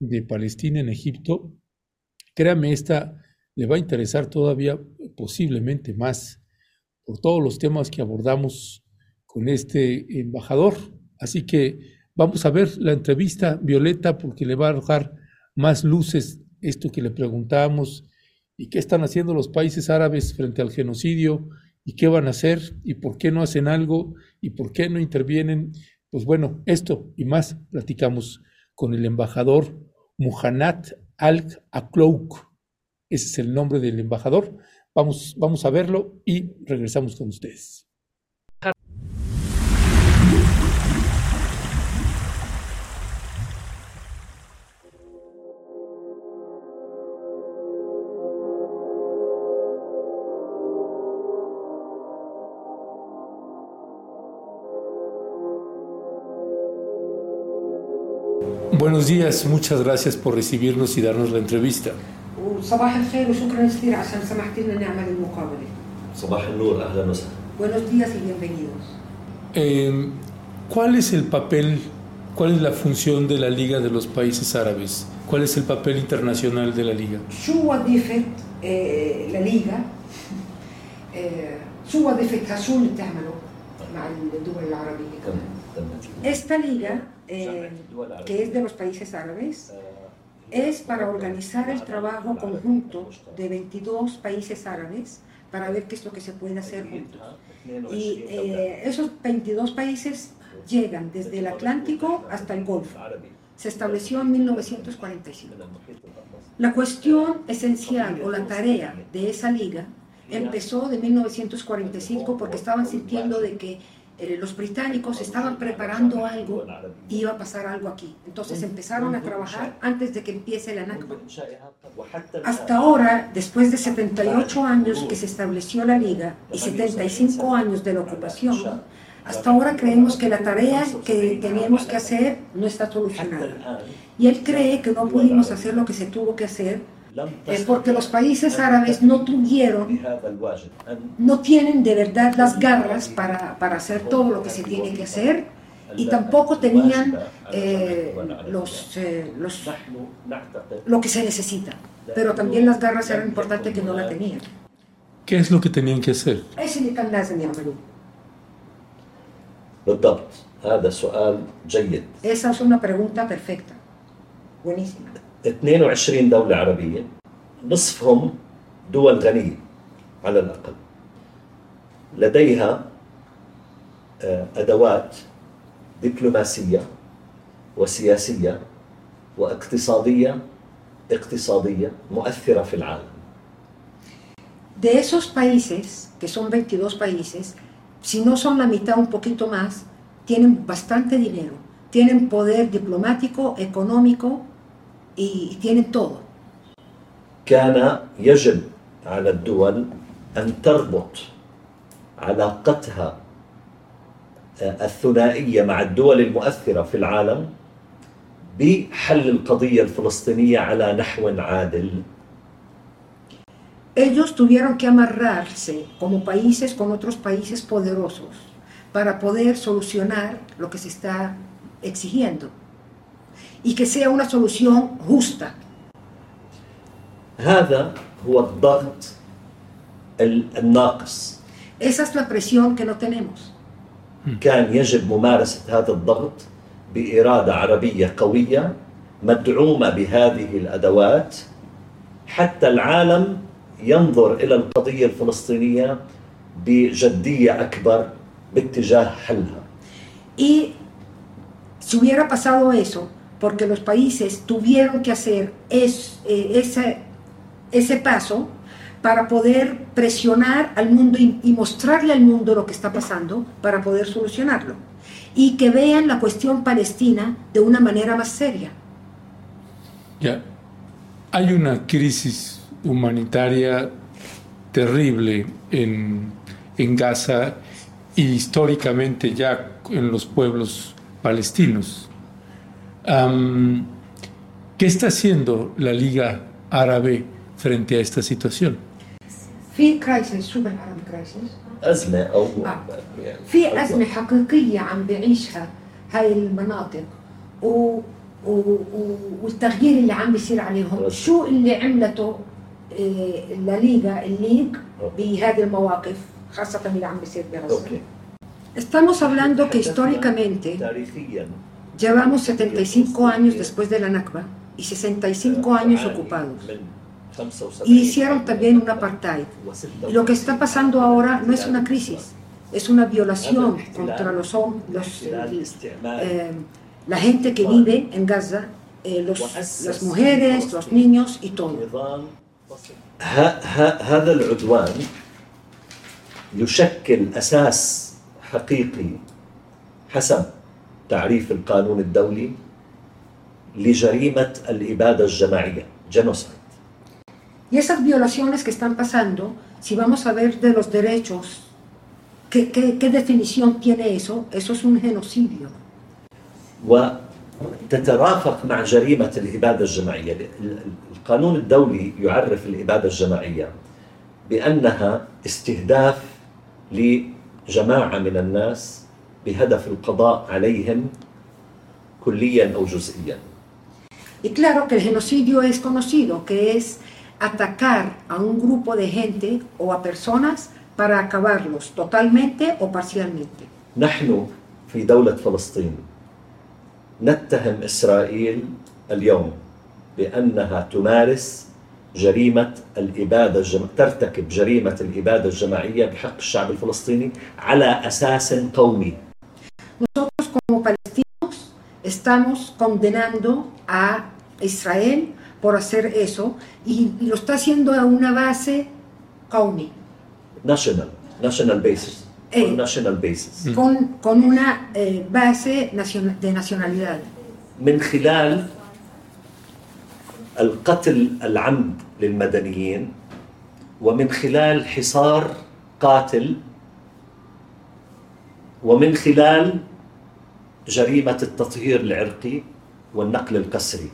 de Palestina en Egipto, créame, esta le va a interesar todavía posiblemente más por todos los temas que abordamos con este embajador. Así que Vamos a ver la entrevista, Violeta, porque le va a arrojar más luces esto que le preguntábamos y qué están haciendo los países árabes frente al genocidio y qué van a hacer y por qué no hacen algo y por qué no intervienen. Pues bueno, esto y más platicamos con el embajador Muhannad Al-Aklouk. Ese es el nombre del embajador. Vamos, vamos a verlo y regresamos con ustedes. buenos días, muchas gracias por recibirnos y darnos la entrevista. Buenos días y bienvenidos. Em, ¿Cuál es el papel, cuál es la función de la Liga de los Países Árabes? ¿Cuál es el papel internacional de la Liga? la Liga esta liga eh, que es de los países árabes, es para organizar el trabajo conjunto de 22 países árabes para ver qué es lo que se puede hacer juntos. Y eh, esos 22 países llegan desde el Atlántico hasta el Golfo. Se estableció en 1945. La cuestión esencial o la tarea de esa liga empezó de 1945 porque estaban sintiendo de que eh, los británicos estaban preparando algo y iba a pasar algo aquí. Entonces empezaron a trabajar antes de que empiece la Nakba. Hasta ahora, después de 78 años que se estableció la liga y 75 años de la ocupación, hasta ahora creemos que la tarea que tenemos que hacer no está solucionada. Y él cree que no pudimos hacer lo que se tuvo que hacer es porque los países árabes no tuvieron, no tienen de verdad las garras para, para hacer todo lo que se tiene que hacer y tampoco tenían eh, los, eh, los, lo que se necesita. Pero también las garras eran importantes que no la tenían. ¿Qué es lo que tenían que hacer? Ese اللي كان لازم يعملوه. بالضبط هذا سؤال جيد Esa es una pregunta perfecta. Buenísima. 22 دولة عربية نصفهم دول غنية على الأقل لديها آه، أدوات دبلوماسية وسياسية واقتصادية اقتصادية مؤثرة في العالم De esos países, que son 22 países, si no son la mitad, un poquito más, tienen bastante dinero, tienen poder diplomático, económico y, tienen todo. كان يجب على الدول أن تربط علاقتها آه، الثنائية مع الدول المؤثرة في العالم بحل القضية الفلسطينية على نحو عادل Ellos tuvieron que amarrarse como países con otros países poderosos para poder solucionar lo que se está exigiendo y que sea una solución justa. هذا هو الضغط ال- الناقص Esa es la presión que no tenemos. كان يجب ممارسة هذا الضغط بإرادة عربية قوية مدعومة بهذه الأدوات حتى العالم ينظر إلى القضية الفلسطينية بجدية أكبر باتجاه حلها Y si hubiera pasado eso, porque los países tuvieron que hacer es- eh, ese, ese paso para poder presionar al mundo y, y mostrarle al mundo lo que está pasando para poder solucionarlo. Y que vean la cuestión palestina de una manera más seria. Ya. Hay una crisis humanitaria terrible en, en Gaza y históricamente ya en los pueblos palestinos. Am, ¿Qué está haciendo la Liga Árabe frente a esta situación? في كرايسيس شو بالعربي كرايسيس؟ أزمة أو آه. يعني في أزمة حقيقية عم بعيشها هاي المناطق و... و... و... والتغيير اللي عم بيصير عليهم بس. شو اللي عملته آه، الليغا الليج بهذه المواقف خاصة اللي عم بيصير بغزة أوكي Estamos hablando que históricamente تاريخيا llevamos 75 años después de la Nakba y 65 años ocupados. من 75 Y hicieron también un apartheid. Y lo que está pasando ahora no es una crisis, es una violación contra los, hom- los, eh, eh, la gente que vive en Gaza, eh, los- las mujeres, los niños y todo. نظام ه- ه- هذا العدوان يشكل اساس حقيقي حسب تعريف القانون الدولي لجريمة الإبادة الجماعية جينوسايد Y esas violaciones que están pasando, si vamos a ver de los derechos, ¿qué, qué, qué definición tiene eso? Eso es un genocidio. وتترافق مع جريمة الإبادة الجماعية ال- ال- القانون الدولي يعرف الإبادة الجماعية بأنها استهداف لجماعة من الناس بهدف القضاء عليهم كليا أو جزئيا Y claro que el genocidio es conocido, que es atacar a un grupo de gente o a personas para acabarlos totalmente o parcialmente. نحن في دولة فلسطين نتهم إسرائيل اليوم بأنها تمارس جريمة الإبادة الجم... ترتكب جريمة الإبادة الجماعية بحق الشعب الفلسطيني على أساس قومي Nosotros como palestinos estamos condenando a Israel por hacer eso y, y lo está haciendo a una base قومي national national basis Eh. on national basis con, con una eh, base nacion- de nacionalidad. من خلال القتل العمد للمدنيين ومن خلال حصار قاتل ومن خلال جريمة التطهير العرقي والنقل القسري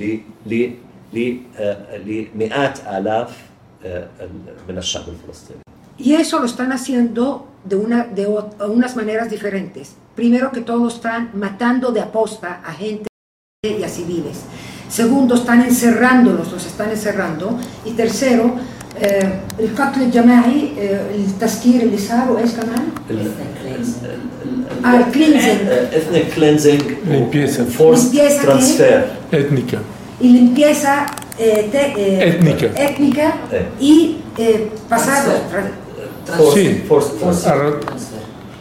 ل- ل- ل- آه، لمئات آلاف آه، من الشعب الفلسطيني Y eso lo están haciendo de, una, de o- unas maneras diferentes. Primero que todo están matando de aposta a gente y a civiles. Segundo, están encerrándolos, los están encerrando. Y tercero, eh, el قتل الجماعي eh, التسكير اللي صار وايش كمان؟ Ah, el cleansing. ethnic cleansing Limpieza. forced Limpieza, ¿qué? transfer Étnica. y limpieza eh, te- eh, Étnica. étnica Eh. y eh, pasarlos. forced Sí. forced transfer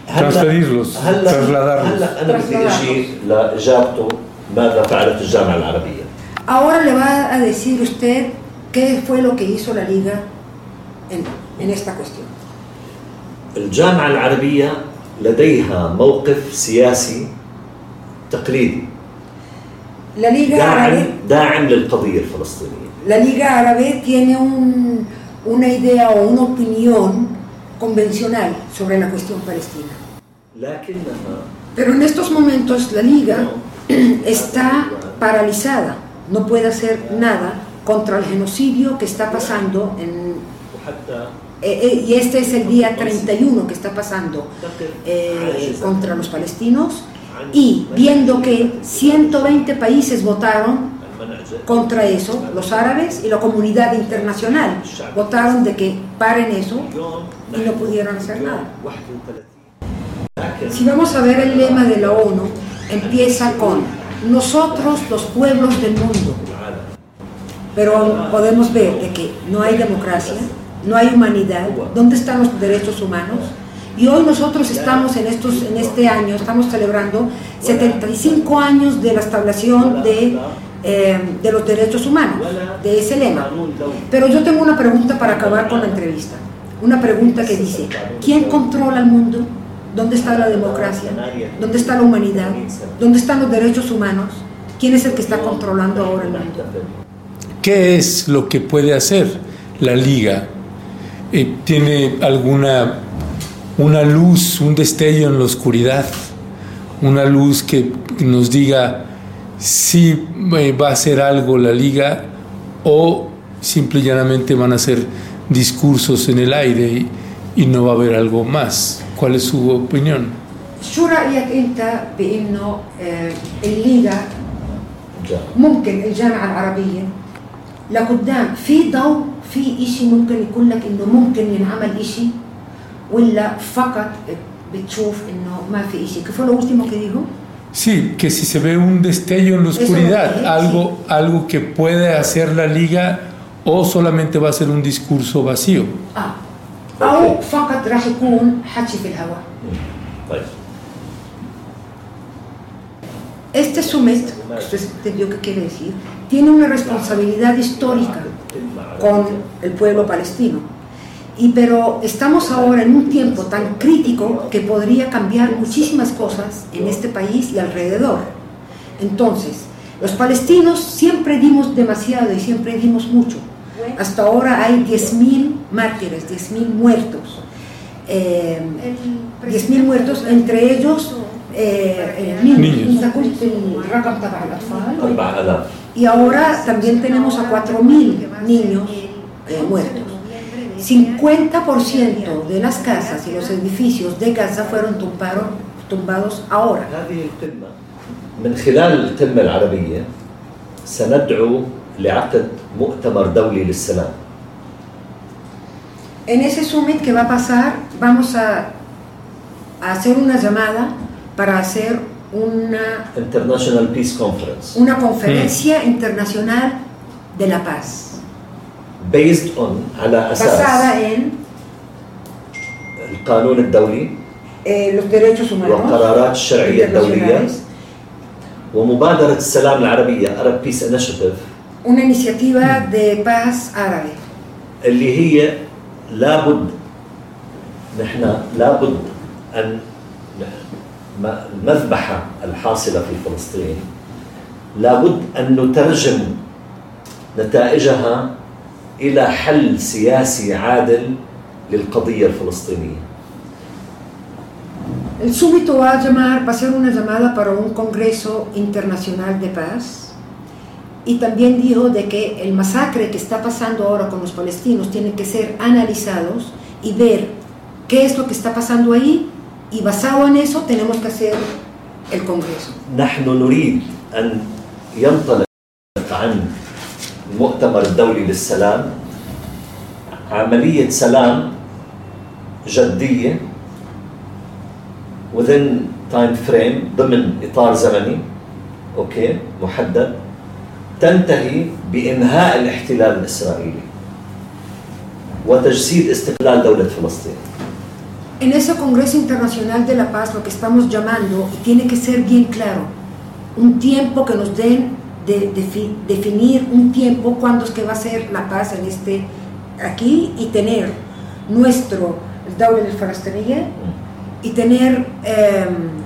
Arra- transferirlos, هلا trasladarlos. هلا انا بدي اجي لاجابته ماذا فعلت الجامعه العربيه Ahora le va a decir usted qué fue lo que hizo la liga en, en esta cuestión. الجامعه العربيه لديها موقف سياسي تقليدي La liga داعم árabe, داعم للقضيه الفلسطينيه la liga árabe tiene un- una idea o una opinión convencional sobre la cuestión palestina. لكنها Pero en estos momentos la liga está paralizada, no puede hacer nada contra el genocidio que está pasando en... Eh, eh, y este es el día 31 que está pasando eh, contra los palestinos y viendo que 120 países votaron contra eso, los árabes y la comunidad internacional votaron de que paren eso y no pudieron hacer nada. Si vamos a ver el lema de la ONU, empieza con nosotros los pueblos del mundo pero podemos ver que no hay democracia, no hay humanidad, ¿dónde están los derechos humanos? Y hoy nosotros estamos en, estos, en este año, estamos celebrando 75 años de la establección de, eh, de los derechos humanos, de ese lema. Pero yo tengo una pregunta para acabar con la entrevista. Una pregunta que dice, ¿quién controla el mundo? ¿Dónde está la democracia? ¿Dónde está la humanidad? ¿Dónde están los derechos humanos? ¿Quién es el que está controlando ahora el mundo? ¿Qué es lo que puede hacer la liga? Eh, ¿Tiene alguna una luz, un destello en la oscuridad? Una luz que nos diga si eh, va a hacer algo la liga o simple y llanamente van a ser discursos en el aire y, y no va a haber algo más. ¿Cuál es su opinión? شو رأيك أنت بأنه آه، الليغا جاء ممكن الجامعة العربية لقدام في ضوء في إشي ممكن يقول لك إنه ممكن ينعمل إشي ولا فقط بتشوف إنه ما في إشي كيف lo último que dijo Sí, que si se ve un destello en la Eso oscuridad, es, algo, algo que puede hacer la liga o solamente va a ser un discurso vacío. آه أو فقط راح يكون حكي في الهواء طيب Este summit, usted entendió qué quiere decir, tiene una responsabilidad histórica con el pueblo palestino. Y pero estamos ahora en un tiempo tan crítico que podría cambiar muchísimas cosas en este país y alrededor. Entonces, los palestinos siempre dimos demasiado y siempre dimos mucho. Hasta ahora hay 10.000 mártires, 10.000 muertos. Eh, 10.000 muertos, entre ellos eh, eh, niños. Niños. ¿Te acuerdas del رقم تبع الأطفال? 4000 Y ahora también tenemos a 4.000 niños eh, muertos. 50% de las casas y los edificios de Gaza fueron tumbaron- tumbados ahora. هذه القمة من خلال القمة العربية سندعو لعقد مؤتمر دولي للسلام En ese summit que va a pasar, vamos a, a hacer una llamada para hacer una, International Peace Conference una conferencia internacional de la paz, based on على أساس basada en القانون الدولي eh, los derechos humanos والقرارات الشرعية الدولية internacionales ومبادرة السلام العربية Arab Peace Initiative una iniciativa de paz árabe اللي هي لابد نحن لابد ان ما- المذبحه الحاصله في فلسطين لابد ان نترجم نتائجها الى حل سياسي عادل للقضيه الفلسطينيه. El súbito va a llamar, va a ser una llamada para un Congreso Internacional de Paz y también dijo de que el masacre que está pasando ahora con los palestinos tiene que ser analizados y ver qué es lo que está pasando ahí y basado en eso tenemos que hacer el Congreso. نحن نريد أن ينطلق عن المؤتمر الدولي للسلام عملية سلام جدية within time frame ضمن إطار زمني أوكي محدد تنتهي بإنهاء الاحتلال الإسرائيلي وتجسيد استقلال دولة فلسطين En ese Congreso Internacional de la Paz, lo que estamos llamando, y tiene que ser bien claro, un tiempo que nos den de, definir un tiempo cuándo es que va a ser la paz en este aquí y tener nuestro Dawla del Falastería y tener em,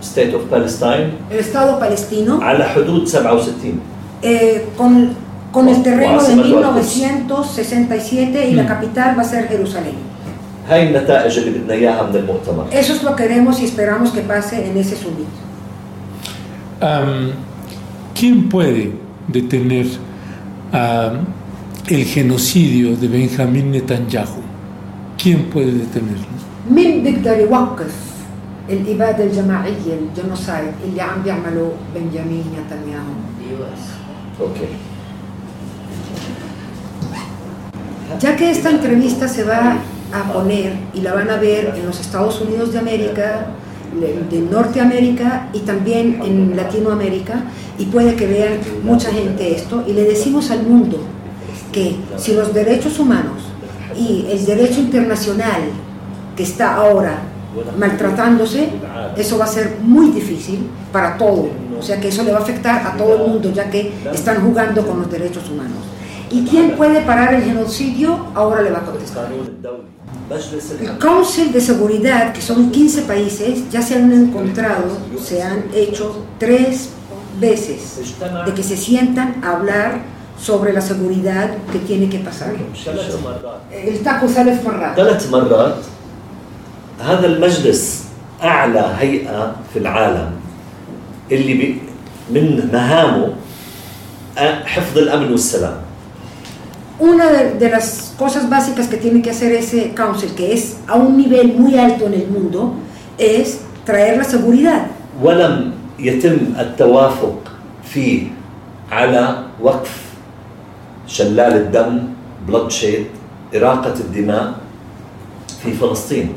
State of Palestine. el Estado palestino a la hudud 67 eh, con, con el terreno de 1967 y la hmm. capital va a ser Jerusalén. هاي النتائج اللي بدنا اياها من المؤتمر Eso es lo que queremos y esperamos que pase en ese summit. Am, ¿Quién puede detener am, el genocidio de Benjamín Netanyahu? ¿Quién puede detenerlo? مين بيقدر يوقف الإبادة الجماعية الجنوسايد اللي عم بيعمله بنجامين نتنياهو اوكي Ya que esta entrevista se va a poner y la van a ver en los Estados Unidos de América, de Norteamérica y también en Latinoamérica, y puede que vean mucha gente esto, y le decimos al mundo que si los derechos humanos y el derecho internacional que está ahora maltratándose, eso va a ser muy difícil para todo. O sea que eso le va a afectar a todo el mundo, ya que están jugando con los derechos humanos. ¿Y quién puede parar el genocidio? Ahora le va a contestar. القانون الدولي مجلس El الأمن Council de Seguridad, que son 15 países, ya se han encontrado, se han hecho tres veces de que se sientan a hablar sobre la seguridad que tiene que pasar. ثلاث مرات El taco ثلاث مرات ثلاث مرات هذا المجلس اعلى هيئه في العالم اللي بي من مهامه أ- حفظ الامن والسلام Una de, de las cosas básicas que tiene que hacer ese council, que es a un nivel muy alto en el mundo, es traer la seguridad. ولم يتم التوافق فيه على وقف شلال الدم بلودشيد إراقة الدماء في فلسطين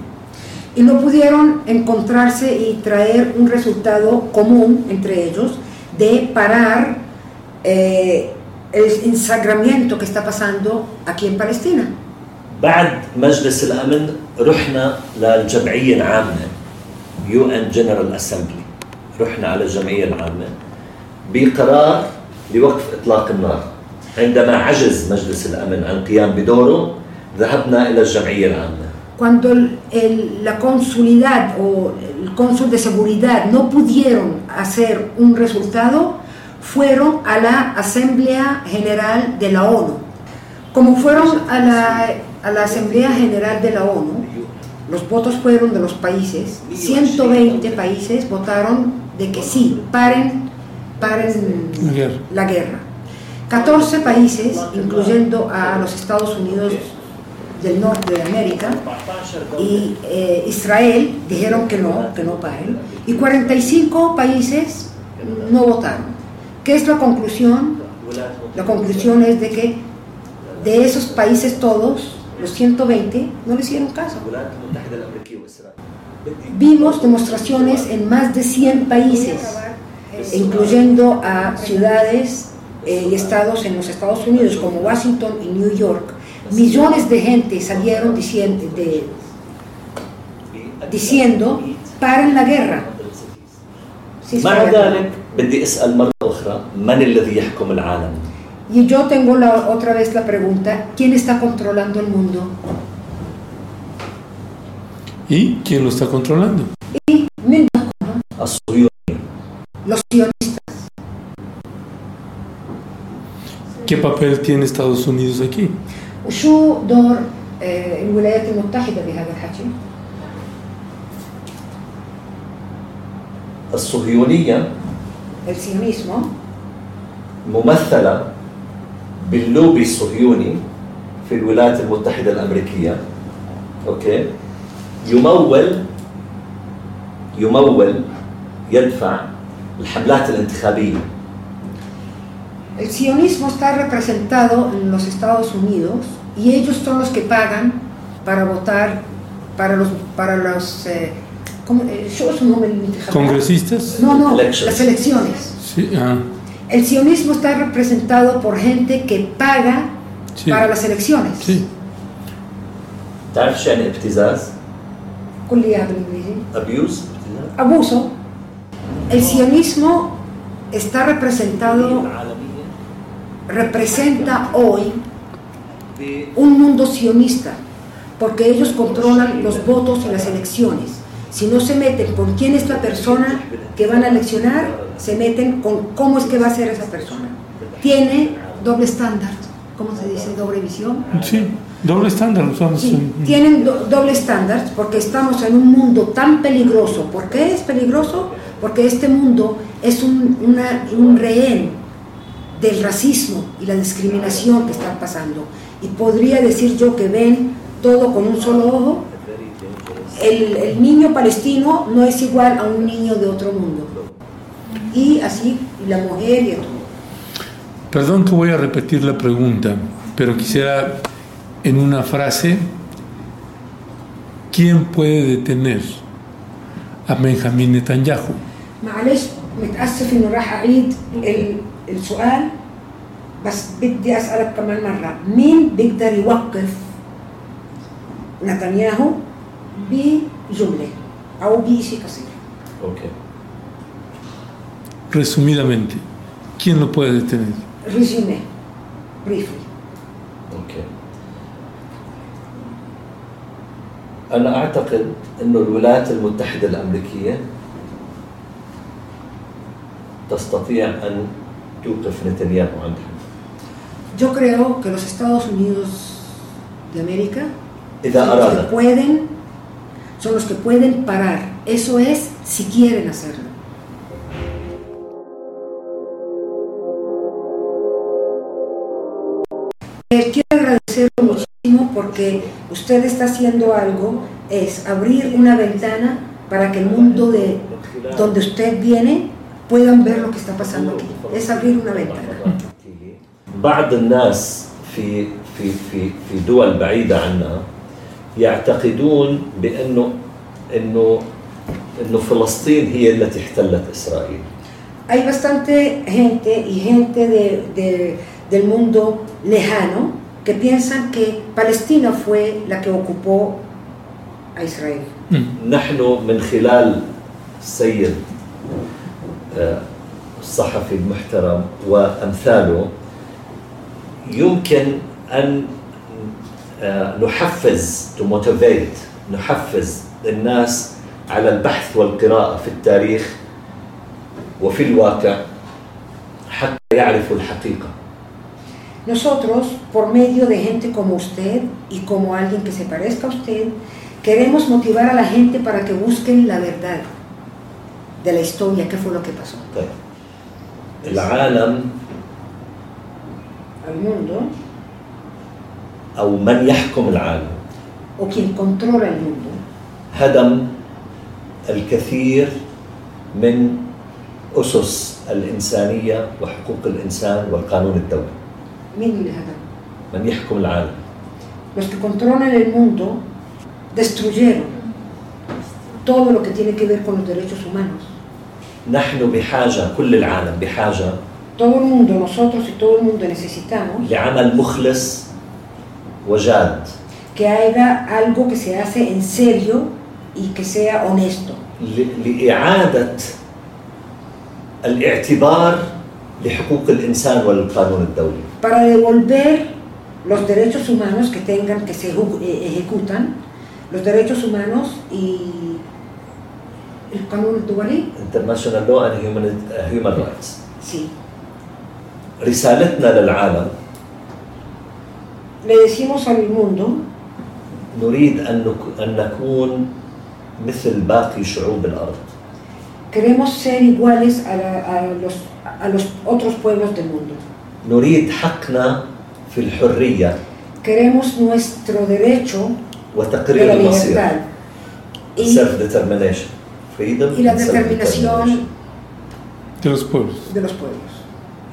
Y no pudieron encontrarse y traer un resultado común entre ellos de parar eh, el ensagramiento que está pasando aquí en Palestina. بعد مجلس الأمن رحنا للجمعية العامة يو ان جنرال اسمبلي رحنا على الجمعية العامة بقرار لوقف إطلاق النار. عندما عجز مجلس الأمن عن قيام بدوره ذهبنا إلى الجمعية العامة. Cuando el- el- la consulidad o el cónsul de seguridad no pudieron hacer un resultado, fueron a la Asamblea General de la ONU. Como fueron a la, a la Asamblea General de la ONU, los votos fueron de los países, 120 países votaron de que sí, paren, paren La guerra. la guerra. 14 países, incluyendo a los Estados Unidos del norte de América, y eh, Israel dijeron que no, que no paren, y 45 países no votaron. ¿Qué es la conclusión? La conclusión es de que de esos países todos, los 120, no le hicieron caso. Vimos demostraciones en más de 100 países, incluyendo a ciudades eh, y estados en los Estados Unidos como Washington y New York. Millones de gente salieron diciendo, diciendo paren la guerra. Y yo tengo la, otra vez la pregunta, ¿quién está controlando el mundo? ¿Y quién lo está controlando? من الصهيوني los sionistas. ¿Qué papel tiene Estados Unidos aquí? وشو دور آه، الولايات المتحدة بهذا الحكي؟ الصهيونية El sionismo ممثلة باللوبي الصهيوني في الولايات المتحدة الأمريكية أوكي يمول يمول يدفع الحملات الانتخابية El sionismo está representado en los Estados Unidos y ellos son los que pagan para votar para los para los eh, ¿cómo, eh, شو اسمهم الانتخابات؟ ¿Congresistas? No, no, Elections. las elecciones. Sí, ah, el sionismo está representado por gente que paga para las elecciones. Sí. Abuso. El sionismo está representado, representa hoy un mundo sionista, porque ellos controlan los votos en las elecciones. Si no se meten con quién es la persona que van a eleccionar, se meten con cómo es que va a ser esa persona. Tiene doble estándar, ¿cómo se dice? Doble visión. Sí, doble estándar. Sí, en- tienen do- doble estándar porque estamos en un mundo tan peligroso. ¿Por qué es peligroso? Porque este mundo es un, una- un rehén del racismo y la discriminación que están pasando. Y podría decir yo que ven todo con un solo ojo El, el niño palestino no es igual a un niño de otro mundo. Y así y la mujer y todo. Perdón que voy a repetir la pregunta, pero quisiera en una frase, ¿quién puede detener a Benjamín Netanyahu? معلش متأسف إنه راح أعيد ال- السؤال بس بدي أسألك كمان مرة مين بيقدر يوقف نتنياهو بجملة أو بشيء قصير أوكي Resumidamente, ¿quién lo puede detener? ريزومي بريفلي أوكي أنا أعتقد أنه الولايات المتحدة الأمريكية تستطيع أن توقف نتنياهو عند حد Yo creo que los Estados Unidos de América إذا son los que أراد pueden, son los que pueden parar. Eso es si quieren hacerlo. Eh, Quiero agradecerle muchísimo porque usted está haciendo algo, es abrir una ventana para que el mundo de donde usted viene puedan ver lo que está pasando aquí. Es abrir una ventana. بعض الناس في في في في دول بعيدة عنا يعتقدون بأنه إنه إنه فلسطين هي التي احتلت إسرائيل Hay bastante gente y gente de- de- del mundo lejano que piensan que Palestina fue la que ocupó a Israel. Mm. نحن من خلال السيد آه، الصحفي المحترم وأمثاله يمكن أن آه، نحفز to motivate نحفز الناس على البحث والقراءة في التاريخ وفي الواقع حتى يعرفوا الحقيقة Nosotros, por medio de gente como usted y como alguien que se parezca a usted, queremos motivar a la gente para que busquen la verdad de la historia, qué fue lo que pasó. طيب العالم Al mundo, أو من يحكم العالم. وكين كنترول هدم الكثير من أسس الإنسانية وحقوق الإنسان والقانون الدولي. مين اللي هدم؟ من يحكم العالم. los que controlan el mundo destruyeron todo lo que tiene que نحن بحاجة كل العالم بحاجة todo el mundo nosotros y todo el mundo necesitamos لعمل مخلص وجاد que haya algo que se hace en serio y que sea honesto ل- لإعادة الاعتبار لحقوق الإنسان والقانون الدولي para devolver los derechos humanos que tengan, que se eju- eh, ejecutan, los derechos humanos y el canon dualí, International Law and Human, uh, Human Rights sí. رسالتنا للعالم Le decimos al mundo نريد أن, أن نكون مثل باقي شعوب الأرض queremos ser iguales a, la- a los, a los otros pueblos del mundo. نريد حقنا في الحرية Queremos nuestro derecho de وتقرير la المصير y, self determination freedom y la determinación de los pueblos. de los pueblos.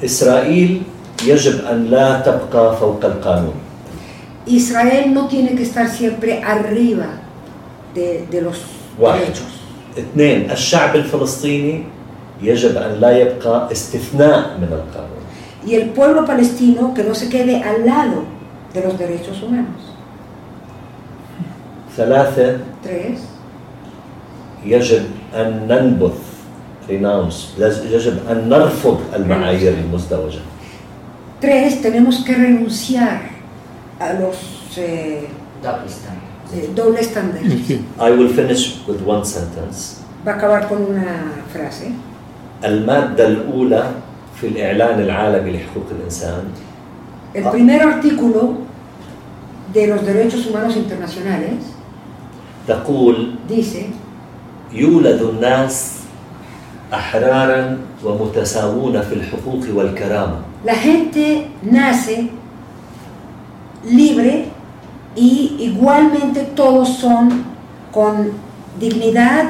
إسرائيل يجب أن لا تبقى فوق القانون Israel no tiene que estar siempre arriba de, de los واحد derechos. اثنين الشعب الفلسطيني يجب أن لا يبقى استثناء من القانون Y el pueblo palestino que no se quede al lado de los derechos humanos. ثلاثة Tres, يجب أن ننبذ renounce يجب أن نرفض المعايير المزدوجة tres, tenemos que renunciar a los eh, eh, doble estándares. Ok. I will finish with one sentence Va a acabar con una frase. المادة الأولى في الإعلان العالمي لحقوق الإنسان El primer artículo de los derechos humanos internacionales تقول dice, يولد الناس أحرارا ومتساوون في الحقوق والكرامة la gente nace libre y igualmente todos son con dignidad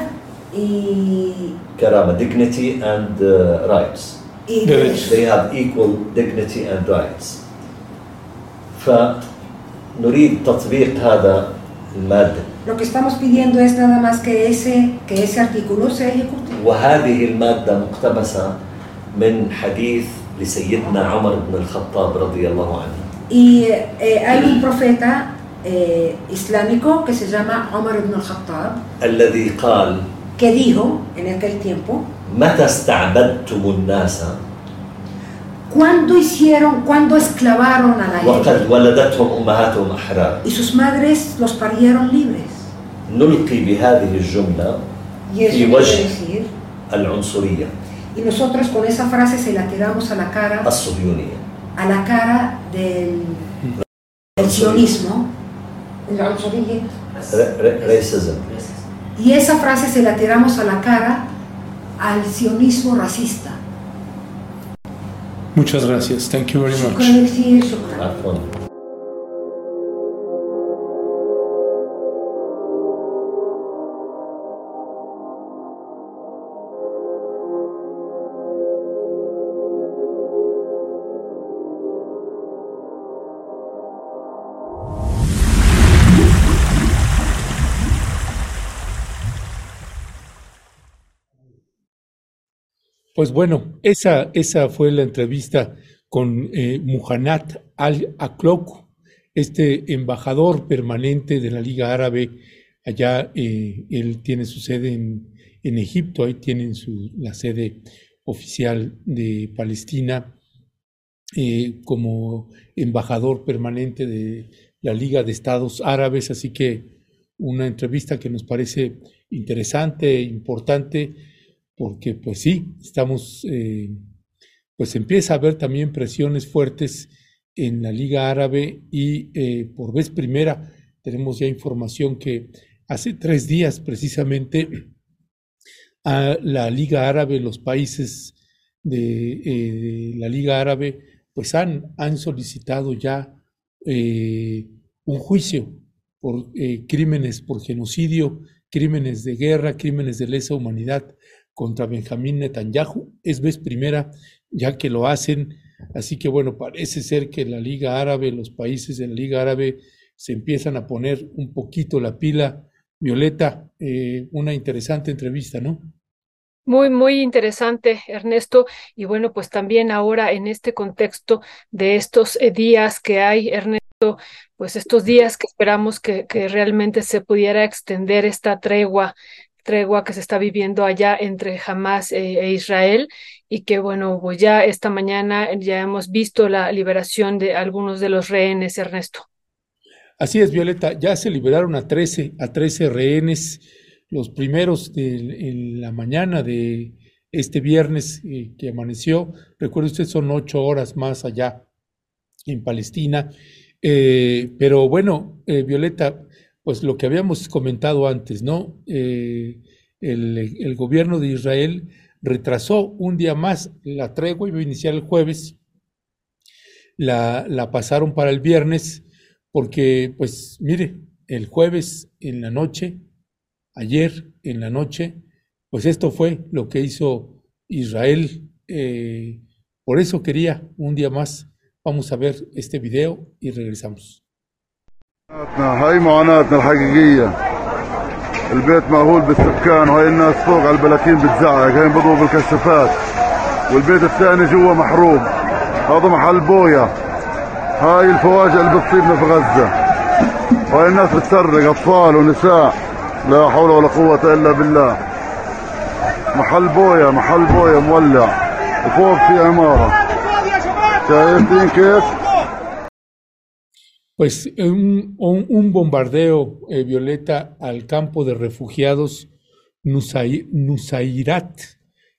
y, كرامة dignity and uh, rights y Derechos. they have equal dignity and rights فنريد تطبيق هذا المادة Lo que estamos pidiendo es nada más que ese, que ese artículo se ejecute. وهذه المادة مقتبسة من حديث لسيدنا عمر بن الخطاب رضي الله عنه Y eh, hay un profeta eh, islámico que se llama Omar ibn al-Khattab, que dijo en aquel tiempo, cuando hicieron, cuando esclavaron a la gente? Y sus madres los parieron libres. Y eso decir, y nosotros con esa frase se la tiramos a la cara a la cara del, del sionismo, y esa frase se la tiramos a la cara al sionismo racista. Muchas gracias. Thank you very much. Pues bueno, esa, esa fue la entrevista con eh, Muhannad al-Aklok, este embajador permanente de la Liga Árabe. Allá eh, él tiene su sede en, en Egipto, ahí tienen su, la sede oficial de Palestina eh, como embajador permanente de la Liga de Estados Árabes. Así que una entrevista que nos parece interesante, importante porque pues sí, estamos, eh, pues empieza a haber también presiones fuertes en la Liga Árabe y eh, por vez primera tenemos ya información que hace tres días precisamente a la Liga Árabe, los países de, eh, de la Liga Árabe, pues han, han solicitado ya un juicio por crímenes, por genocidio, crímenes de guerra, crímenes de lesa humanidad contra Benjamín Netanyahu. Es vez primera ya que lo hacen. Así que bueno, parece ser que la Liga Árabe, los países de la Liga Árabe se empiezan a poner un poquito la pila. Violeta, eh, una interesante entrevista, ¿no? Muy, muy interesante, Ernesto. Y bueno, pues también ahora en este contexto de estos eh, días que hay, Ernesto, pues estos días que esperamos que, que realmente se pudiera extender esta tregua tregua que se está viviendo allá entre Hamas e, e Israel y que bueno, pues ya esta mañana ya hemos visto la liberación de algunos de los rehenes, Ernesto. Así es, Violeta, ya se liberaron a 13, a 13 rehenes, los primeros de en la mañana de este viernes eh, que amaneció. Recuerde usted, son ocho horas más allá en Palestina. Eh, pero bueno, eh, Violeta, pues lo que habíamos comentado antes, ¿no? el, el, gobierno de Israel retrasó un día más la tregua, iba a iniciar el jueves, la, la pasaron para el viernes, porque, pues, mire, el jueves en la noche, ayer en la noche, pues esto fue lo que hizo Israel. Eh, por eso quería un día más. Vamos a ver este video y regresamos. هاي معاناتنا الحقيقية. البيت مأهول بالسكان وهاي الناس فوق على البلاكين بتزعق هاي بضربوا بالكشافات. والبيت الثاني جوا محروق هذا محل بويا. هاي الفواجع اللي بتصيبنا في غزة. وهاي الناس بتصرخ أطفال ونساء. لا حول ولا قوة إلا بالله. محل بويا محل بويا مولع. وفوق في عمارة. شايفين كيف؟ Pues un, un, un bombardeo, eh, Violeta, al campo de refugiados Nusairat,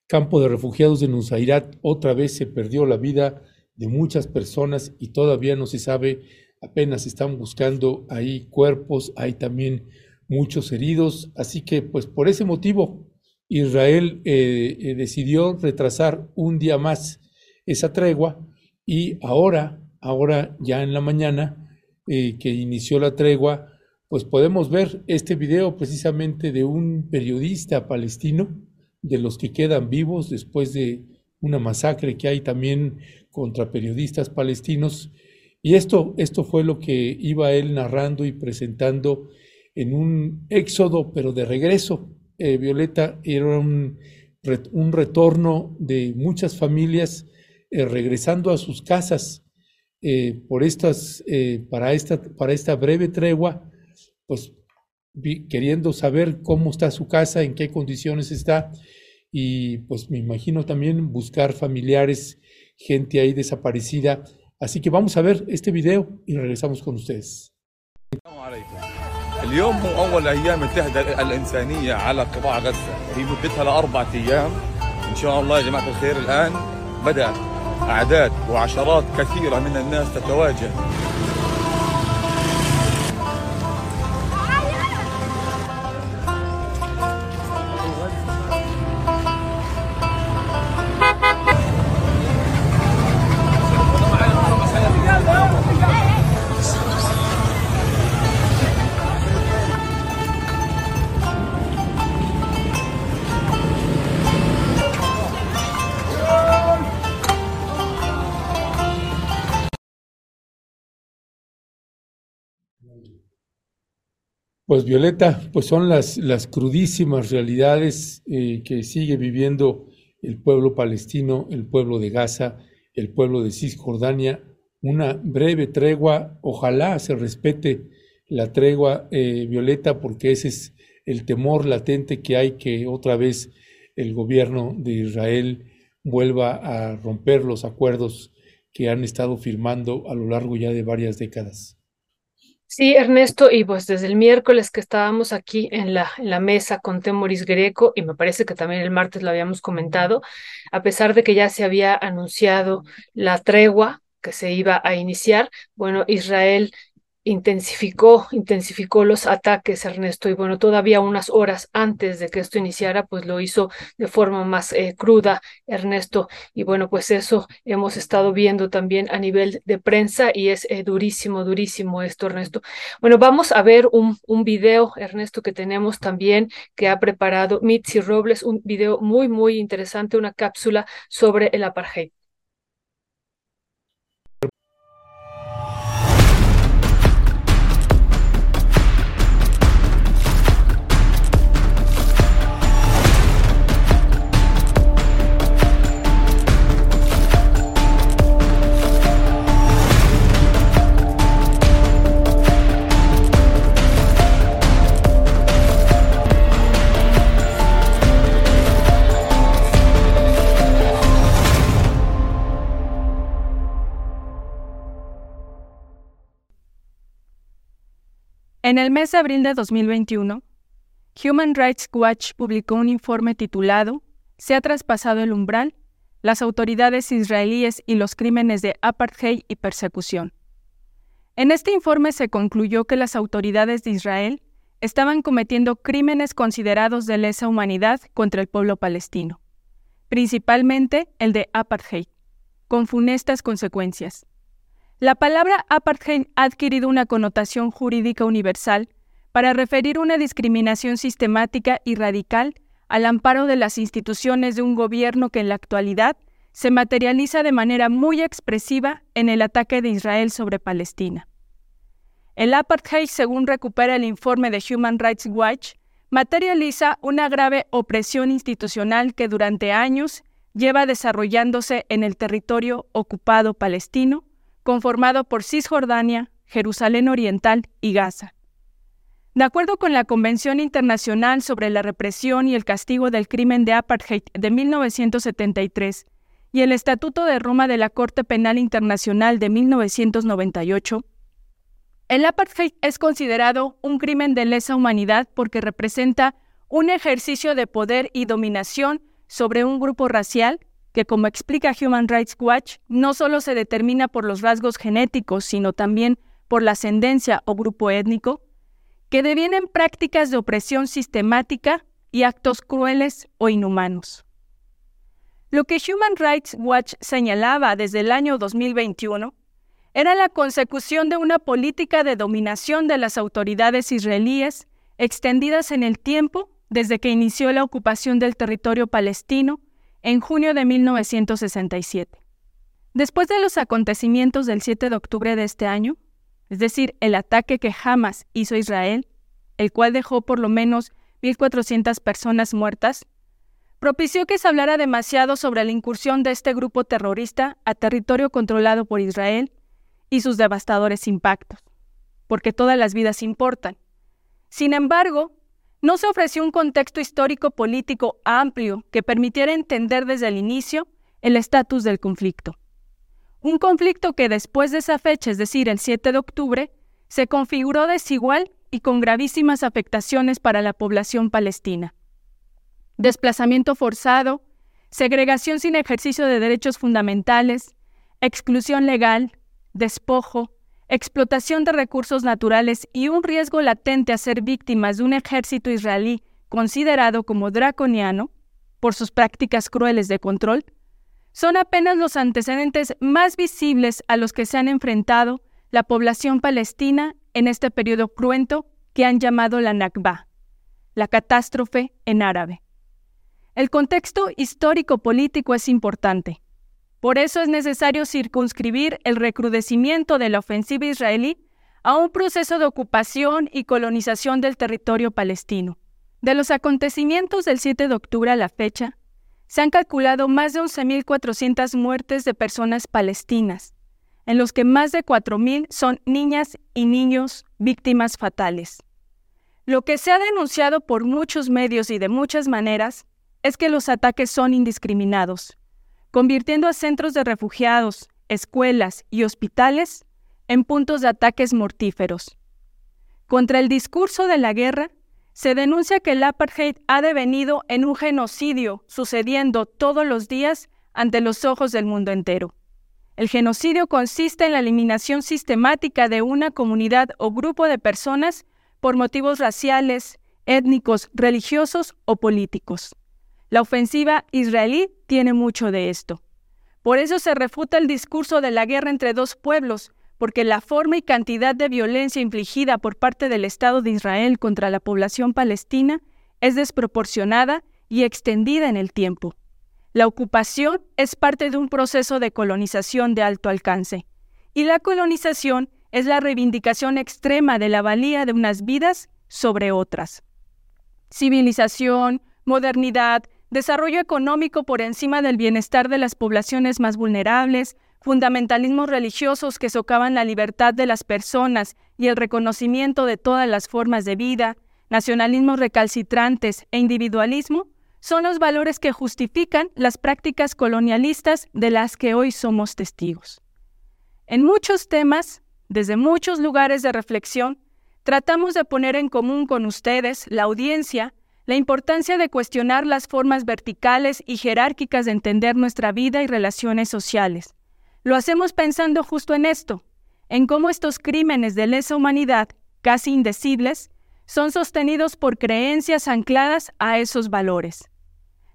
campo de refugiados de Nusairat, otra vez se perdió la vida de muchas personas y todavía no se sabe, apenas están buscando ahí cuerpos, hay también muchos heridos, así que pues por ese motivo Israel eh, eh, decidió retrasar un día más esa tregua y ahora, ahora ya en la mañana, eh, que inició la tregua, pues podemos ver este video precisamente de un periodista palestino, de los que quedan vivos después de una masacre que hay también contra periodistas palestinos. Y esto, esto fue lo que iba él narrando y presentando en un éxodo, pero de regreso. Eh, Violeta era un, un, retorno de muchas familias eh, regresando a sus casas eh, por estas, eh, para, esta, para esta breve tregua, pues vi, queriendo saber cómo está su casa, en qué condiciones está, y pues me imagino también buscar familiares, gente ahí desaparecida. Así que vamos a ver este video y regresamos con ustedes. اليوم هو أول أيام التهدئة الإنسانية على قطاع غزة هي مدتها لأربعة أيام إن شاء الله يا جماعة الخير الآن بدأت أعداد وعشرات كثيرة من الناس تتواجه. Pues Violeta, pues son las, las crudísimas realidades eh, que sigue viviendo el pueblo palestino, el pueblo de Gaza, el pueblo de Cisjordania. Una breve tregua, ojalá se respete la tregua, eh, Violeta, porque ese es el temor latente que hay que otra vez el gobierno de Israel vuelva a romper los acuerdos que han estado firmando a lo largo ya de varias décadas. Sí, Ernesto, y pues desde el miércoles que estábamos aquí en la, mesa con Temoris Greco, y me parece que también el martes lo habíamos comentado, a pesar de que ya se había anunciado la tregua que se iba a iniciar, bueno, Israel intensificó, intensificó los ataques, Ernesto, y bueno, todavía unas horas antes de que esto iniciara, pues lo hizo de forma más eh, cruda, Ernesto, y bueno, pues eso hemos estado viendo también a nivel de prensa y es eh, durísimo, durísimo esto, Ernesto. Bueno, vamos a ver un, un video, Ernesto, que tenemos también, que ha preparado Mitzi Robles, un video muy, muy interesante, una cápsula sobre el apartheid. En el mes de abril de 2021, Human Rights Watch publicó un informe titulado Se ha traspasado el umbral, las autoridades israelíes y los crímenes de apartheid y persecución. En este informe se concluyó que las autoridades de Israel estaban cometiendo crímenes considerados de lesa humanidad contra el pueblo palestino, principalmente el de apartheid, con funestas consecuencias. La palabra apartheid ha adquirido una connotación jurídica universal para referir una discriminación sistemática y radical al amparo de las instituciones de un gobierno que en la actualidad se materializa de manera muy expresiva en el ataque de Israel sobre Palestina. El apartheid, según recupera el informe de Human Rights Watch, materializa una grave opresión institucional que durante años lleva desarrollándose en el territorio ocupado palestino, conformado por Cisjordania, Jerusalén Oriental y Gaza. De acuerdo con la Convención Internacional sobre la Represión y el Castigo del Crimen de Apartheid de 1973 y el Estatuto de Roma de la Corte Penal Internacional de 1998, el apartheid es considerado un crimen de lesa humanidad porque representa un ejercicio de poder y dominación sobre un grupo racial que, como explica Human Rights Watch, no solo se determina por los rasgos genéticos, sino también por la ascendencia o grupo étnico, que devienen prácticas de opresión sistemática y actos crueles o inhumanos. Lo que Human Rights Watch señalaba desde el año 2021 era la consecución de una política de dominación de las autoridades israelíes extendidas en el tiempo desde que inició la ocupación del territorio palestino en junio de 1967. Después de los acontecimientos del 7 de octubre de este año, es decir, el ataque que Hamas hizo a Israel, el cual dejó por lo menos 1.400 personas muertas, propició que se hablara demasiado sobre la incursión de este grupo terrorista a territorio controlado por Israel y sus devastadores impactos, porque todas las vidas importan. Sin embargo, no se ofreció un contexto histórico-político amplio que permitiera entender desde el inicio el estatus del conflicto. Un conflicto que después de esa fecha, es decir, el 7 de octubre, se configuró desigual y con gravísimas afectaciones para la población palestina. Desplazamiento forzado, segregación sin ejercicio de derechos fundamentales, exclusión legal, despojo, explotación de recursos naturales y un riesgo latente a ser víctimas de un ejército israelí considerado como draconiano por sus prácticas crueles de control, son apenas los antecedentes más visibles a los que se han enfrentado la población palestina en este periodo cruento que han llamado la Nakba, la catástrofe en árabe. El contexto histórico-político es importante. Por eso es necesario circunscribir el recrudecimiento de la ofensiva israelí a un proceso de ocupación y colonización del territorio palestino. De los acontecimientos del 7 de octubre a la fecha, se han calculado más de 11.400 muertes de personas palestinas, en los que más de 4.000 son niñas y niños víctimas fatales. Lo que se ha denunciado por muchos medios y de muchas maneras es que los ataques son indiscriminados, convirtiendo a centros de refugiados, escuelas y hospitales en puntos de ataques mortíferos. Contra el discurso de la guerra, se denuncia que el apartheid ha devenido en un genocidio sucediendo todos los días ante los ojos del mundo entero. El genocidio consiste en la eliminación sistemática de una comunidad o grupo de personas por motivos raciales, étnicos, religiosos o políticos. La ofensiva israelí tiene mucho de esto. Por eso se refuta el discurso de la guerra entre dos pueblos, porque la forma y cantidad de violencia infligida por parte del Estado de Israel contra la población palestina es desproporcionada y extendida en el tiempo. La ocupación es parte de un proceso de colonización de alto alcance, y la colonización es la reivindicación extrema de la valía de unas vidas sobre otras. Civilización, modernidad, desarrollo económico por encima del bienestar de las poblaciones más vulnerables, fundamentalismos religiosos que socavan la libertad de las personas y el reconocimiento de todas las formas de vida, nacionalismos recalcitrantes e individualismo, son los valores que justifican las prácticas colonialistas de las que hoy somos testigos. En muchos temas, desde muchos lugares de reflexión, tratamos de poner en común con ustedes, la audiencia, la importancia de cuestionar las formas verticales y jerárquicas de entender nuestra vida y relaciones sociales. Lo hacemos pensando justo en esto, en cómo estos crímenes de lesa humanidad, casi indecibles, son sostenidos por creencias ancladas a esos valores.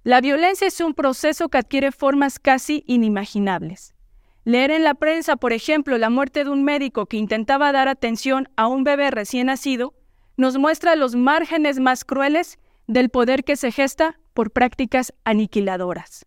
La violencia es un proceso que adquiere formas casi inimaginables. Leer en la prensa, por ejemplo, la muerte de un médico que intentaba dar atención a un bebé recién nacido, nos muestra los márgenes más crueles del poder que se gesta por prácticas aniquiladoras.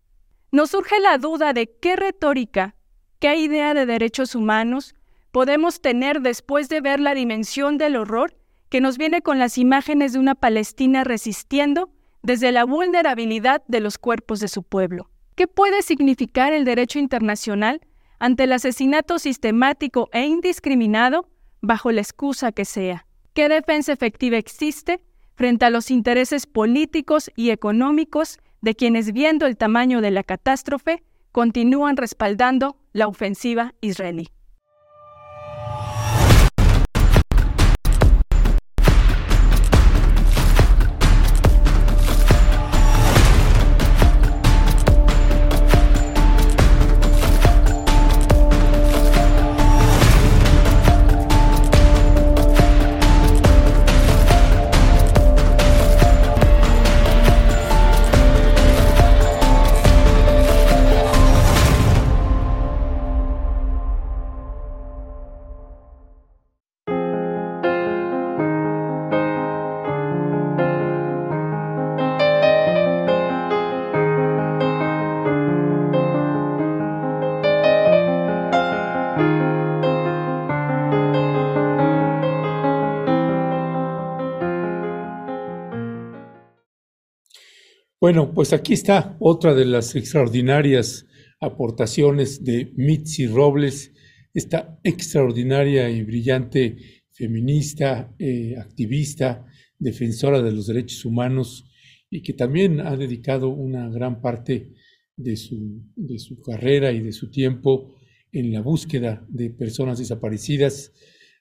Nos surge la duda de qué retórica, qué idea de derechos humanos podemos tener después de ver la dimensión del horror que nos viene con las imágenes de una Palestina resistiendo desde la vulnerabilidad de los cuerpos de su pueblo. ¿Qué puede significar el derecho internacional ante el asesinato sistemático e indiscriminado bajo la excusa que sea? ¿Qué defensa efectiva existe frente a los intereses políticos y económicos de quienes, viendo el tamaño de la catástrofe, continúan respaldando la ofensiva israelí? Bueno, pues aquí está otra de las extraordinarias aportaciones de Mitzi Robles, esta extraordinaria y brillante feminista, eh, activista, defensora de los derechos humanos y que también ha dedicado una gran parte de su, de su carrera y de su tiempo en la búsqueda de personas desaparecidas.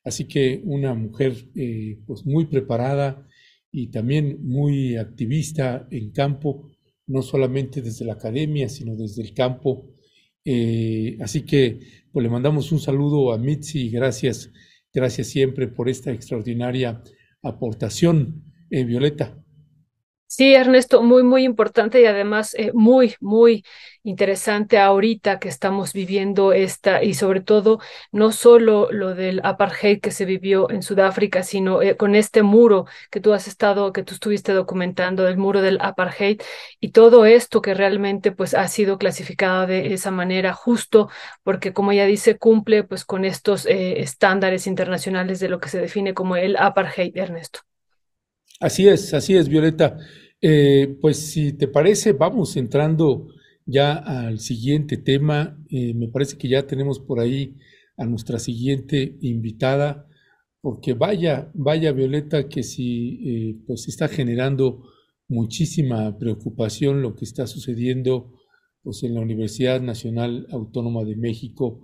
Así que una mujer eh, pues muy preparada, y también muy activista en campo, no solamente desde la academia, sino desde el campo. Eh, así que pues le mandamos un saludo a Mitzi y gracias, gracias siempre por esta extraordinaria aportación, eh, Violeta. Sí, Ernesto, muy, muy importante y además eh, muy, muy interesante ahorita que estamos viviendo esta y sobre todo no solo lo del apartheid que se vivió en Sudáfrica, sino eh, con este muro que tú has estado, que tú estuviste documentando, el muro del apartheid y todo esto que realmente pues ha sido clasificado de esa manera justo porque como ya dice cumple pues con estos eh, estándares internacionales de lo que se define como el apartheid, Ernesto. Así es, así es, Violeta. Eh, pues si te parece, vamos entrando ya al siguiente tema. Eh, me parece que ya tenemos por ahí a nuestra siguiente invitada, porque vaya, vaya Violeta, que si eh, pues está generando muchísima preocupación lo que está sucediendo pues en la Universidad Nacional Autónoma de México,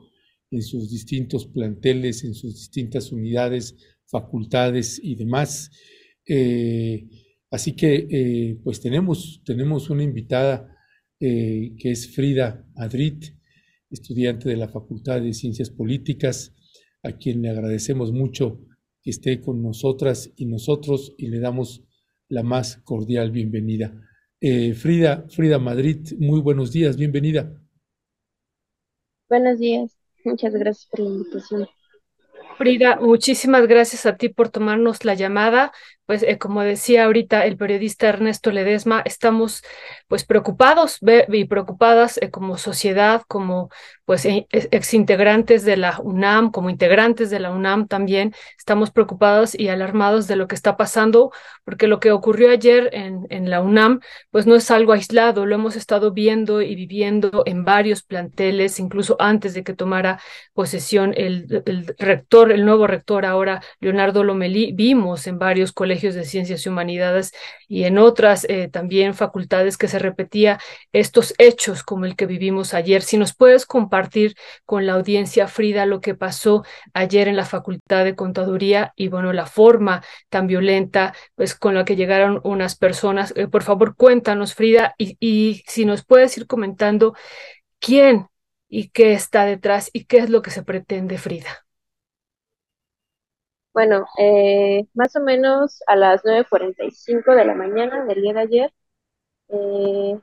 en sus distintos planteles, en sus distintas unidades, facultades y demás. Eh, así que eh, pues tenemos, tenemos una invitada eh, que es Frida Adrit, estudiante de la Facultad de Ciencias Políticas, a quien le agradecemos mucho que esté con nosotras y nosotros y le damos la más cordial bienvenida. Frida, Frida Madrid, muy buenos días, bienvenida. Buenos días, muchas gracias por la invitación. Frida, muchísimas gracias a ti por tomarnos la llamada pues eh, como decía ahorita el periodista Ernesto Ledesma, estamos pues preocupados y preocupadas eh, como sociedad, como pues e, exintegrantes de la UNAM, como integrantes de la UNAM también, estamos preocupados y alarmados de lo que está pasando, porque lo que ocurrió ayer en, en la UNAM pues no es algo aislado, lo hemos estado viendo y viviendo en varios planteles, incluso antes de que tomara posesión el, el rector, el nuevo rector ahora, Leonardo Lomelí, vimos en varios colegios de ciencias y humanidades y en otras eh, también facultades que se repetía estos hechos como el que vivimos ayer. Si nos puedes compartir con la audiencia, Frida, lo que pasó ayer en la Facultad de Contaduría y bueno, la forma tan violenta pues con la que llegaron unas personas. Eh, por favor, cuéntanos, Frida, y, y si nos puedes ir comentando quién y qué está detrás y qué es lo que se pretende, Frida. Bueno, eh, más o menos a las 9.45 de la mañana del día de ayer, eh,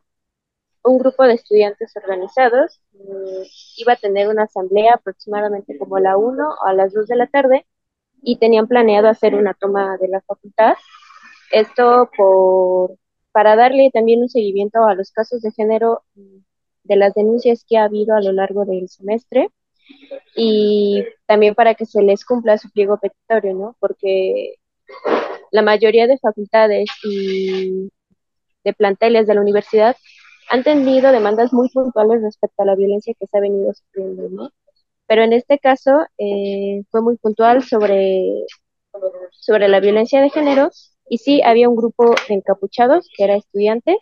un grupo de estudiantes organizados eh, iba a tener una asamblea aproximadamente como a la 1 o a las 2 de la tarde y tenían planeado hacer una toma de la facultad. Esto por, para darle también un seguimiento a los casos de género de las denuncias que ha habido a lo largo del semestre y también para que se les cumpla su pliego petitorio, ¿no? Porque la mayoría de facultades y de planteles de la universidad han tenido demandas muy puntuales respecto a la violencia que se ha venido sufriendo, ¿no? Pero en este caso eh, fue muy puntual sobre, sobre la violencia de género y sí había un grupo de encapuchados que era estudiantes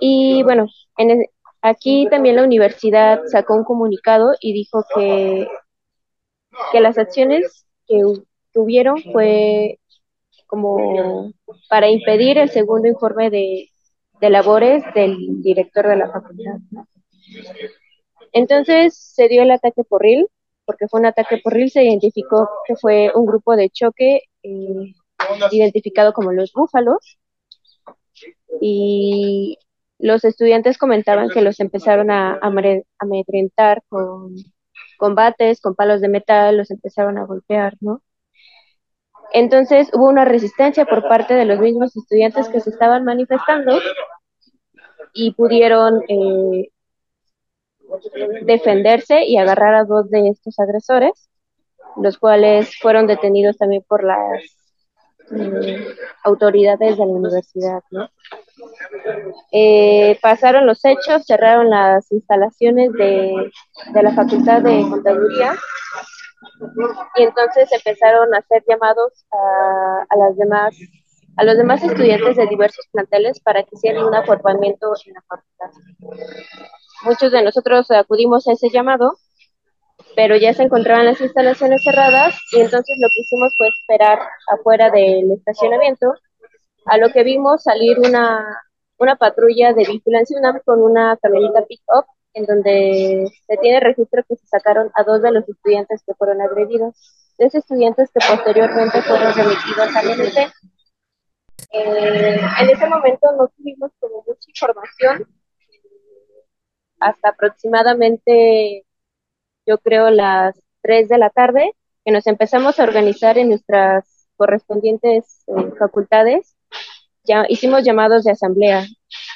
y bueno, en, Aquí también la universidad sacó un comunicado y dijo que, que las acciones que tuvieron fue como para impedir el segundo informe de, labores del director de la facultad. Entonces se dio el ataque por RIL, porque fue un ataque por RIL, se identificó que fue un grupo de choque eh, identificado como los búfalos, y los estudiantes comentaban que los empezaron a, amedrentar con combates, con palos de metal, los empezaron a golpear, ¿no? Entonces hubo una resistencia por parte de los mismos estudiantes que se estaban manifestando y pudieron eh, defenderse y agarrar a dos de estos agresores, los cuales fueron detenidos también por las eh, autoridades de la universidad. Eh, pasaron los hechos, cerraron las instalaciones de, la Facultad de Contaduría y entonces empezaron a hacer llamados a, las demás a los demás estudiantes de diversos planteles para que hicieran un aformamiento en la facultad. Muchos de nosotros acudimos a ese llamado, pero ya se encontraban las instalaciones cerradas y entonces lo que hicimos fue esperar afuera del estacionamiento a lo que vimos salir una, una patrulla de vigilancia con una camioneta pick-up en donde se tiene registro que se sacaron a dos de los estudiantes que fueron agredidos. Tres estudiantes que posteriormente fueron remitidos al MP. Eh, en ese momento no tuvimos como mucha información. Hasta aproximadamente, yo creo, las 3 de la tarde, que nos empezamos a organizar en nuestras correspondientes eh, facultades. Ya hicimos llamados de asamblea,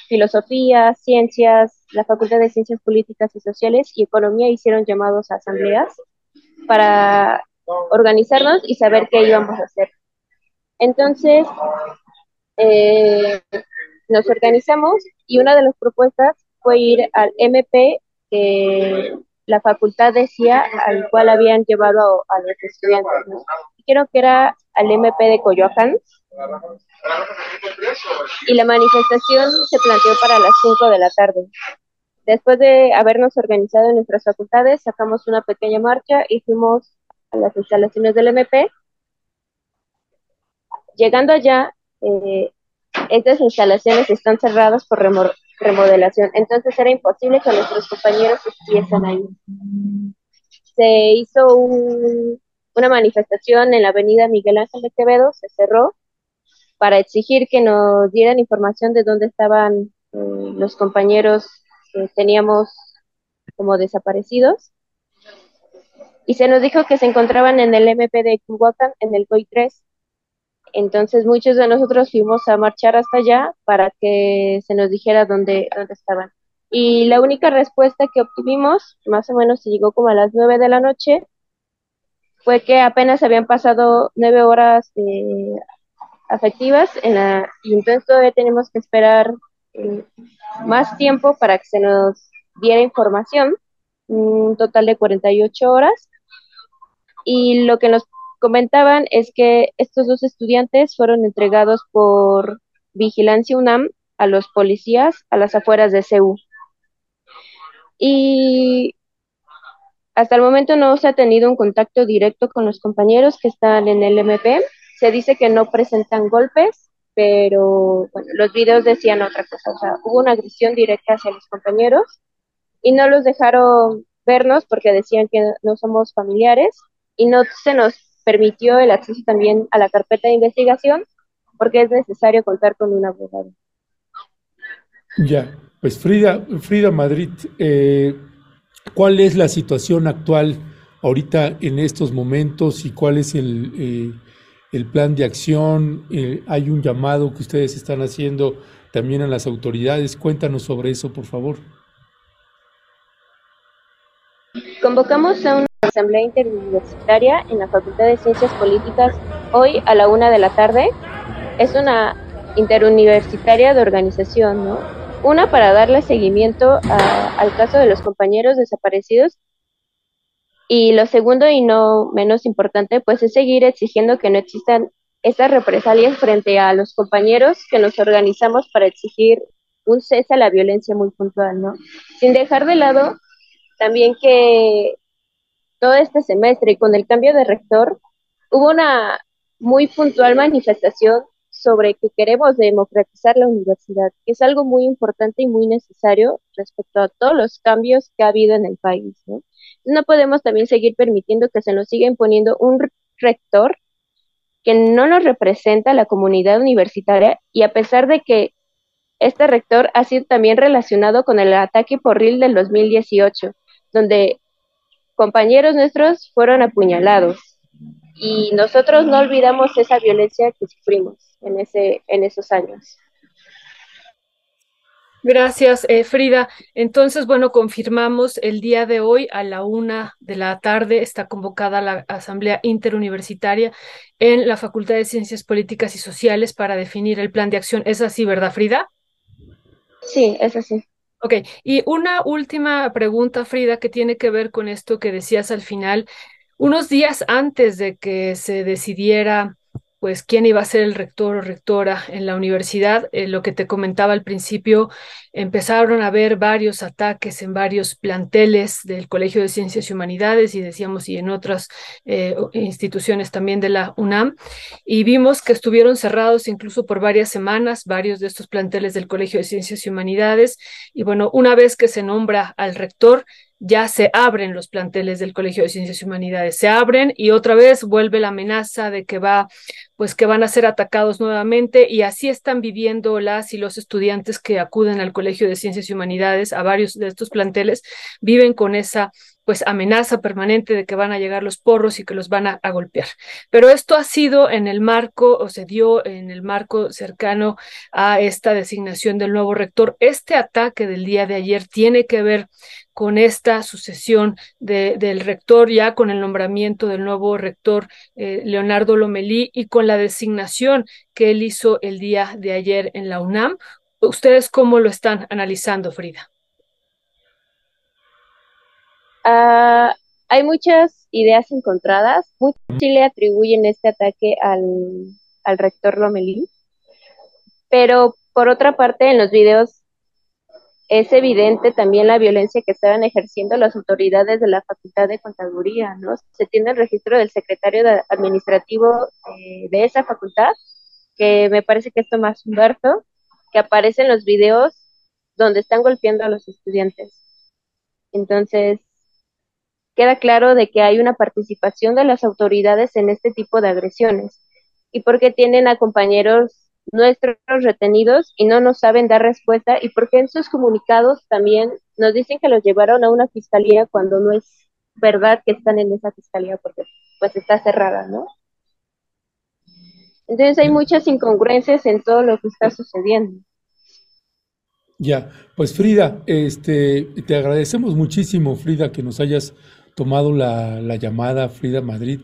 filosofía, ciencias, la Facultad de Ciencias Políticas y Sociales y Economía hicieron llamados a asambleas para organizarnos y saber qué íbamos a hacer. Entonces, eh, nos organizamos y una de las propuestas fue ir al MP que la facultad decía al cual habían llevado a, los estudiantes. Creo que era al MP de Coyoacán, y la manifestación se planteó para las 5 de la tarde. Después de habernos organizado en nuestras facultades, sacamos una pequeña marcha y fuimos a las instalaciones del MP. Llegando allá, eh, estas instalaciones están cerradas por remodelación, entonces era imposible que nuestros compañeros estuviesen ahí. Se hizo una manifestación en la avenida Miguel Ángel de Quevedo, se cerró para exigir que nos dieran información de dónde estaban eh, los compañeros que teníamos como desaparecidos. Y se nos dijo que se encontraban en el MP de Culhuacán, en el COI 3. Entonces muchos de nosotros fuimos a marchar hasta allá para que se nos dijera dónde, dónde estaban. Y la única respuesta que obtuvimos, más o menos se llegó como a las nueve de la noche, fue que apenas habían pasado nueve horas de afectivas en la, y entonces todavía tenemos que esperar eh, más tiempo para que se nos diera información, un total de 48 horas. Y lo que nos comentaban es que estos dos estudiantes fueron entregados por Vigilancia UNAM a los policías a las afueras de CEU. Y hasta el momento no se ha tenido un contacto directo con los compañeros que están en el MP. Se dice que no presentan golpes, pero bueno, los videos decían otra cosa. O sea, hubo una agresión directa hacia los compañeros y no los dejaron vernos porque decían que no somos familiares y no se nos permitió el acceso también a la carpeta de investigación porque es necesario contar con un abogado. Ya, pues Frida, Frida Madrid, eh, ¿cuál es la situación actual ahorita en estos momentos y cuál es el, eh, el plan de acción? Eh, ¿Hay un llamado que ustedes están haciendo también a las autoridades? Cuéntanos sobre eso, por favor. Convocamos a una asamblea interuniversitaria en la Facultad de Ciencias Políticas hoy a la una de la tarde. Es una interuniversitaria de organización, ¿no? Una para darle seguimiento al caso de los compañeros desaparecidos y lo segundo y no menos importante, pues es seguir exigiendo que no existan esas represalias frente a los compañeros que nos organizamos para exigir un cese a la violencia muy puntual, ¿no? Sin dejar de lado también que todo este semestre y con el cambio de rector hubo una muy puntual manifestación sobre que queremos democratizar la universidad, que es algo muy importante y muy necesario respecto a todos los cambios que ha habido en el país. No, no podemos también seguir permitiendo que se nos siga imponiendo un rector que no nos representa la comunidad universitaria y a pesar de que este rector ha sido también relacionado con el ataque porril del 2018, donde compañeros nuestros fueron apuñalados y nosotros no olvidamos esa violencia que sufrimos en, ese, en esos años. Gracias, eh, Frida. Entonces, bueno, confirmamos el día de hoy a la una de la tarde está convocada la Asamblea Interuniversitaria en la Facultad de Ciencias Políticas y Sociales para definir el plan de acción. ¿Es así, verdad, Frida? Sí, es así. Ok, y una última pregunta, Frida, que tiene que ver con esto que decías al final. Unos días antes de que se decidiera pues quién iba a ser el rector o rectora en la universidad. Eh, lo que te comentaba al principio, empezaron a haber varios ataques en varios planteles del Colegio de Ciencias y Humanidades y decíamos y en otras eh, instituciones también de la UNAM y vimos que estuvieron cerrados incluso por varias semanas varios de estos planteles del Colegio de Ciencias y Humanidades y bueno, una vez que se nombra al rector, ya se abren los planteles del Colegio de Ciencias y Humanidades, se abren y otra vez vuelve la amenaza de que va, pues que van a ser atacados nuevamente y así están viviendo las y los estudiantes que acuden al Colegio de Ciencias y Humanidades a varios de estos planteles, viven con esa pues amenaza permanente de que van a llegar los porros y que los van a, golpear. Pero esto ha sido en el marco, o se dio en el marco cercano a esta designación del nuevo rector. Este ataque del día de ayer tiene que ver con esta sucesión del rector, ya con el nombramiento del nuevo rector eh, Leonardo Lomelí y con la designación que él hizo el día de ayer en la UNAM. ¿Ustedes cómo lo están analizando, Frida? Uh, hay muchas ideas encontradas. Muchos sí le atribuyen este ataque al, al rector Lomelí, pero por otra parte, en los videos es evidente también la violencia que estaban ejerciendo las autoridades de la Facultad de Contaduría, ¿no? Se tiene el registro del secretario administrativo eh, de esa facultad, que me parece que es Tomás Humberto, que aparece en los videos donde están golpeando a los estudiantes. Entonces, queda claro de que hay una participación de las autoridades en este tipo de agresiones y porque tienen a compañeros nuestros retenidos y no nos saben dar respuesta y porque en sus comunicados también nos dicen que los llevaron a una fiscalía cuando no es verdad que están en esa fiscalía porque pues está cerrada, ¿no? Entonces hay muchas incongruencias en todo lo que está sucediendo. Ya, pues Frida, este, te agradecemos muchísimo, Frida, que nos hayas tomado la, llamada Frida Madrid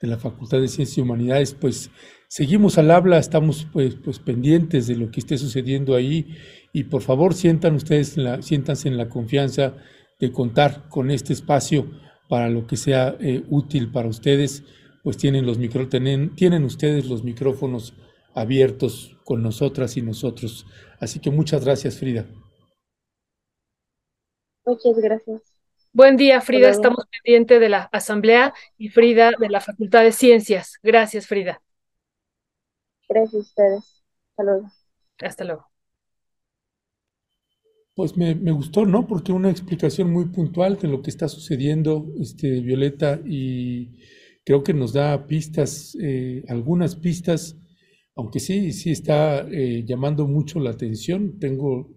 de la Facultad de Ciencias y Humanidades, pues seguimos al habla, estamos pues, pues pendientes de lo que esté sucediendo ahí y por favor sientan ustedes, la, siéntanse en la confianza de contar con este espacio para lo que sea eh, útil para ustedes, pues tienen, los micro, tienen, tienen ustedes los micrófonos abiertos con nosotras y nosotros. Así que muchas gracias, Frida. Muchas gracias. Buen día, Frida. Estamos pendientes de la Asamblea y Frida de la Facultad de Ciencias. Gracias, Frida. Gracias a ustedes. Hasta luego. Hasta luego. Pues me, gustó, ¿no? Porque una explicación muy puntual de lo que está sucediendo, este, Violeta, y creo que nos da pistas, eh, algunas pistas, aunque sí, sí está eh, llamando mucho la atención. Tengo,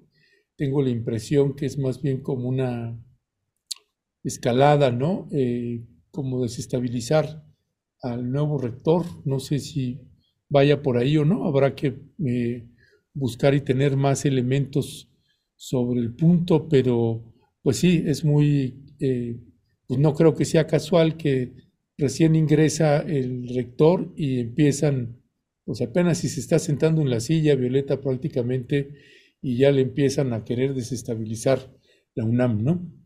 tengo la impresión que es más bien como una escalada, ¿no? Eh, como desestabilizar al nuevo rector. No sé si vaya por ahí o no. Habrá que buscar y tener más elementos sobre el punto, pero pues sí, es muy, eh, pues no creo que sea casual que recién ingresa el rector y empiezan, pues apenas si se está sentando en la silla, Violeta prácticamente, y ya le empiezan a querer desestabilizar la UNAM, ¿no?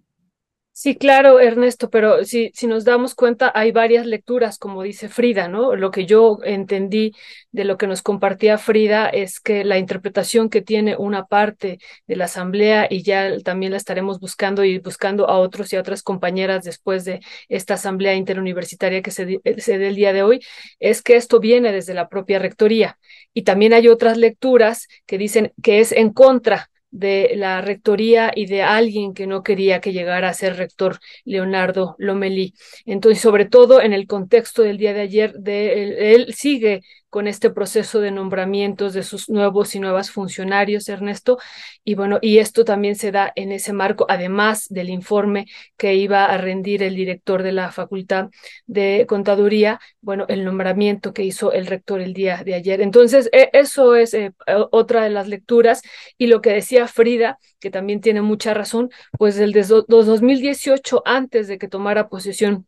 Sí, claro, Ernesto, pero si, si nos damos cuenta, hay varias lecturas, como dice Frida, ¿no? Lo que yo entendí de lo que nos compartía Frida es que la interpretación que tiene una parte de la asamblea, y ya también la estaremos buscando y buscando a otros y a otras compañeras después de esta asamblea interuniversitaria que se, se dé el día de hoy, es que esto viene desde la propia rectoría. Y también hay otras lecturas que dicen que es en contra de la rectoría y de alguien que no quería que llegara a ser rector, Leonardo Lomelí. Entonces, sobre todo en el contexto del día de ayer, de, él sigue con este proceso de nombramientos de sus nuevos y nuevas funcionarios, Ernesto. Y bueno, y esto también se da en ese marco, además del informe que iba a rendir el director de la Facultad de Contaduría, bueno, el nombramiento que hizo el rector el día de ayer. Entonces, e, eso es eh, otra de las lecturas. Y lo que decía Frida, que también tiene mucha razón, pues desde 2018, antes de que tomara posesión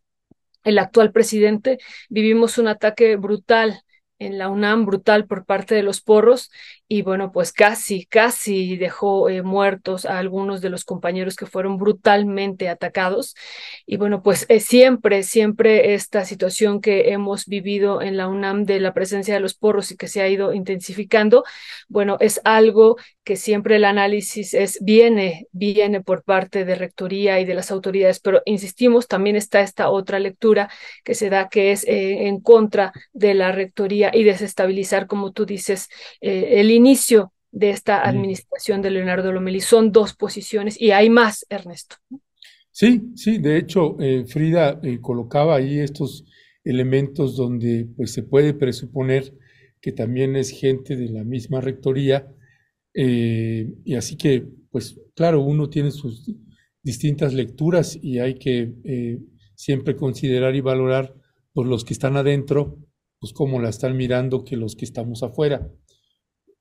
el actual presidente, vivimos un ataque brutal en la UNAM brutal por parte de los porros y bueno, pues casi, casi dejó eh, muertos a algunos de los compañeros que fueron brutalmente atacados. Y bueno, pues eh, siempre, siempre esta situación que hemos vivido en la UNAM de la presencia de los porros y que se ha ido intensificando, bueno, es algo que siempre el análisis es, viene, viene por parte de Rectoría y de las autoridades, pero insistimos, también está esta otra lectura que se da que es eh, en contra de la Rectoría y desestabilizar, como tú dices, el inicio de esta administración de Leonardo Lomelí. Son dos posiciones y hay más, Ernesto. Sí, sí, de hecho, eh, Frida eh, colocaba ahí estos elementos donde pues, se puede presuponer que también es gente de la misma rectoría, eh, y así que, pues claro, uno tiene sus distintas lecturas y hay que siempre considerar y valorar por los que están adentro, pues cómo la están mirando que los que estamos afuera.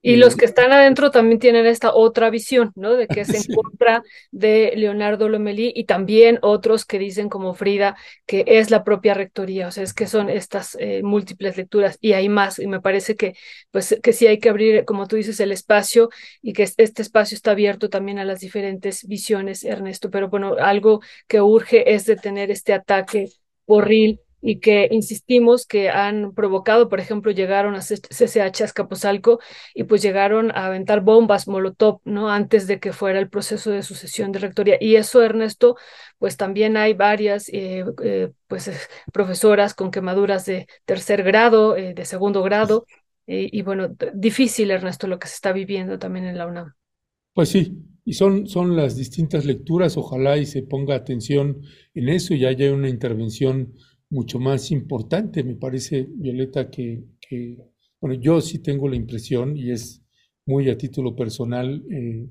Y los que están adentro también tienen esta otra visión, ¿no? De que es en contra de Leonardo Lomelí y también otros que dicen como Frida que es la propia rectoría, o sea, es que son estas eh, múltiples lecturas. Y hay más y me parece que pues que sí hay que abrir, como tú dices, el espacio y que este espacio está abierto también a las diferentes visiones, Ernesto, pero bueno, algo que urge es detener este ataque horrible y que insistimos que han provocado, por ejemplo, llegaron a CCH Azcapotzalco y pues llegaron a aventar bombas Molotov, ¿no? Antes de que fuera el proceso de sucesión de rectoría. Y eso, Ernesto, pues también hay varias, eh, eh, pues, profesoras con quemaduras de tercer grado, eh, de segundo grado, y bueno, difícil, Ernesto, lo que se está viviendo también en la UNAM. Pues sí, y son, son las distintas lecturas, ojalá y se ponga atención en eso y haya una intervención mucho más importante, me parece, Violeta, que, bueno, yo sí tengo la impresión, y es muy a título personal, eh,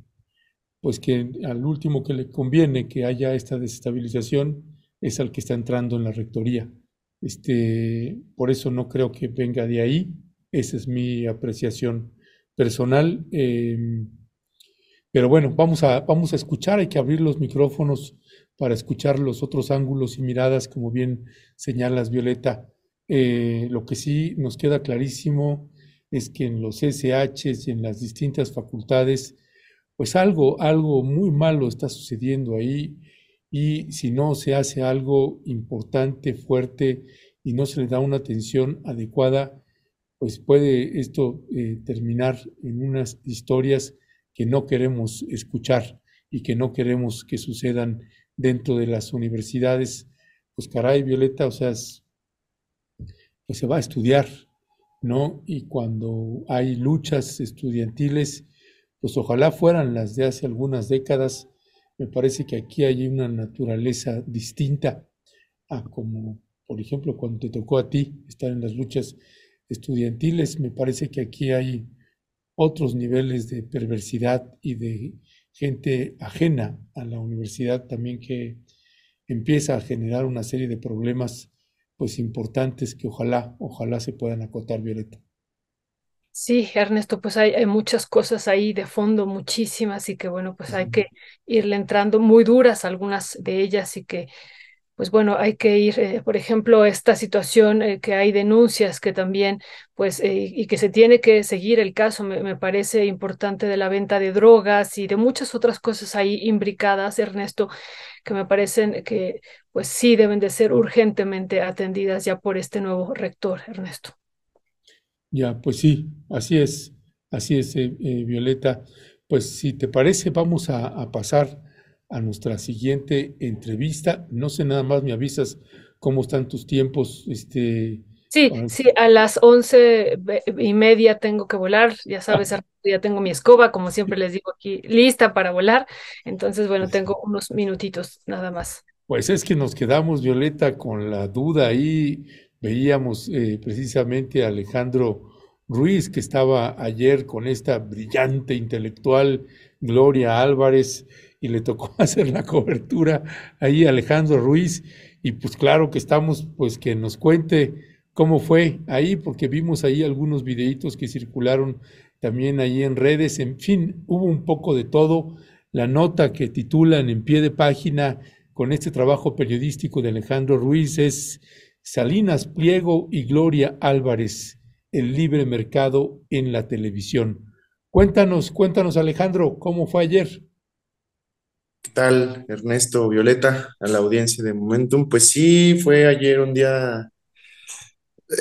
pues que al último que le conviene que haya esta desestabilización es al que está entrando en la rectoría. Este, por eso no creo que venga de ahí, esa es mi apreciación personal. Em, pero bueno, vamos a, vamos a escuchar, hay que abrir los micrófonos para escuchar los otros ángulos y miradas, como bien señalas, Violeta. Eh, lo que sí nos queda clarísimo es que en los SHs y en las distintas facultades, pues algo, algo muy malo está sucediendo ahí y si no se hace algo importante, fuerte y no se le da una atención adecuada, pues puede esto eh, terminar en unas historias que no queremos escuchar y que no queremos que sucedan dentro de las universidades. Pues caray, Violeta, o sea, pues se va a estudiar, ¿no? Y cuando hay luchas estudiantiles, pues ojalá fueran las de hace algunas décadas. Me parece que aquí hay una naturaleza distinta a como, por ejemplo, cuando te tocó a ti estar en las luchas estudiantiles, me parece que aquí hay otros niveles de perversidad y de gente ajena a la universidad también que empieza a generar una serie de problemas pues importantes que ojalá, ojalá se puedan acotar, Violeta. Sí, Ernesto, pues hay, hay, muchas cosas ahí de fondo, muchísimas, y que bueno, pues hay que irle entrando muy duras algunas de ellas y que pues bueno, hay que ir, eh, por ejemplo, esta situación eh, que hay denuncias que también, pues, eh, y que se tiene que seguir el caso, me, parece importante de la venta de drogas y de muchas otras cosas ahí imbricadas, Ernesto, que me parecen que, pues sí, deben de ser urgentemente atendidas ya por este nuevo rector, Ernesto. Ya, pues sí, así es, así es, Violeta. Pues si te parece, vamos a pasar a nuestra siguiente entrevista. No sé, nada más me avisas cómo están tus tiempos. Este, sí, sí, a las once y media tengo que volar. Ya sabes, ya tengo mi escoba, como siempre les digo aquí, lista para volar. Entonces, bueno, tengo unos minutitos nada más. Pues es que nos quedamos, Violeta, con la duda ahí. Veíamos eh, precisamente a Alejandro Ruiz, que estaba ayer con esta brillante intelectual Gloria Álvarez y le tocó hacer la cobertura ahí a Alejandro Ruiz y pues claro que estamos pues que nos cuente cómo fue ahí porque vimos ahí algunos videitos que circularon también ahí en redes, en fin, hubo un poco de todo. La nota que titulan en pie de página con este trabajo periodístico de Alejandro Ruiz es Salinas Pliego y Gloria Álvarez, el libre mercado en la televisión. Cuéntanos, cuéntanos Alejandro, ¿cómo fue ayer? ¿Qué tal, Ernesto, Violeta, a la audiencia de Momentum? Pues sí, fue ayer un día, eh,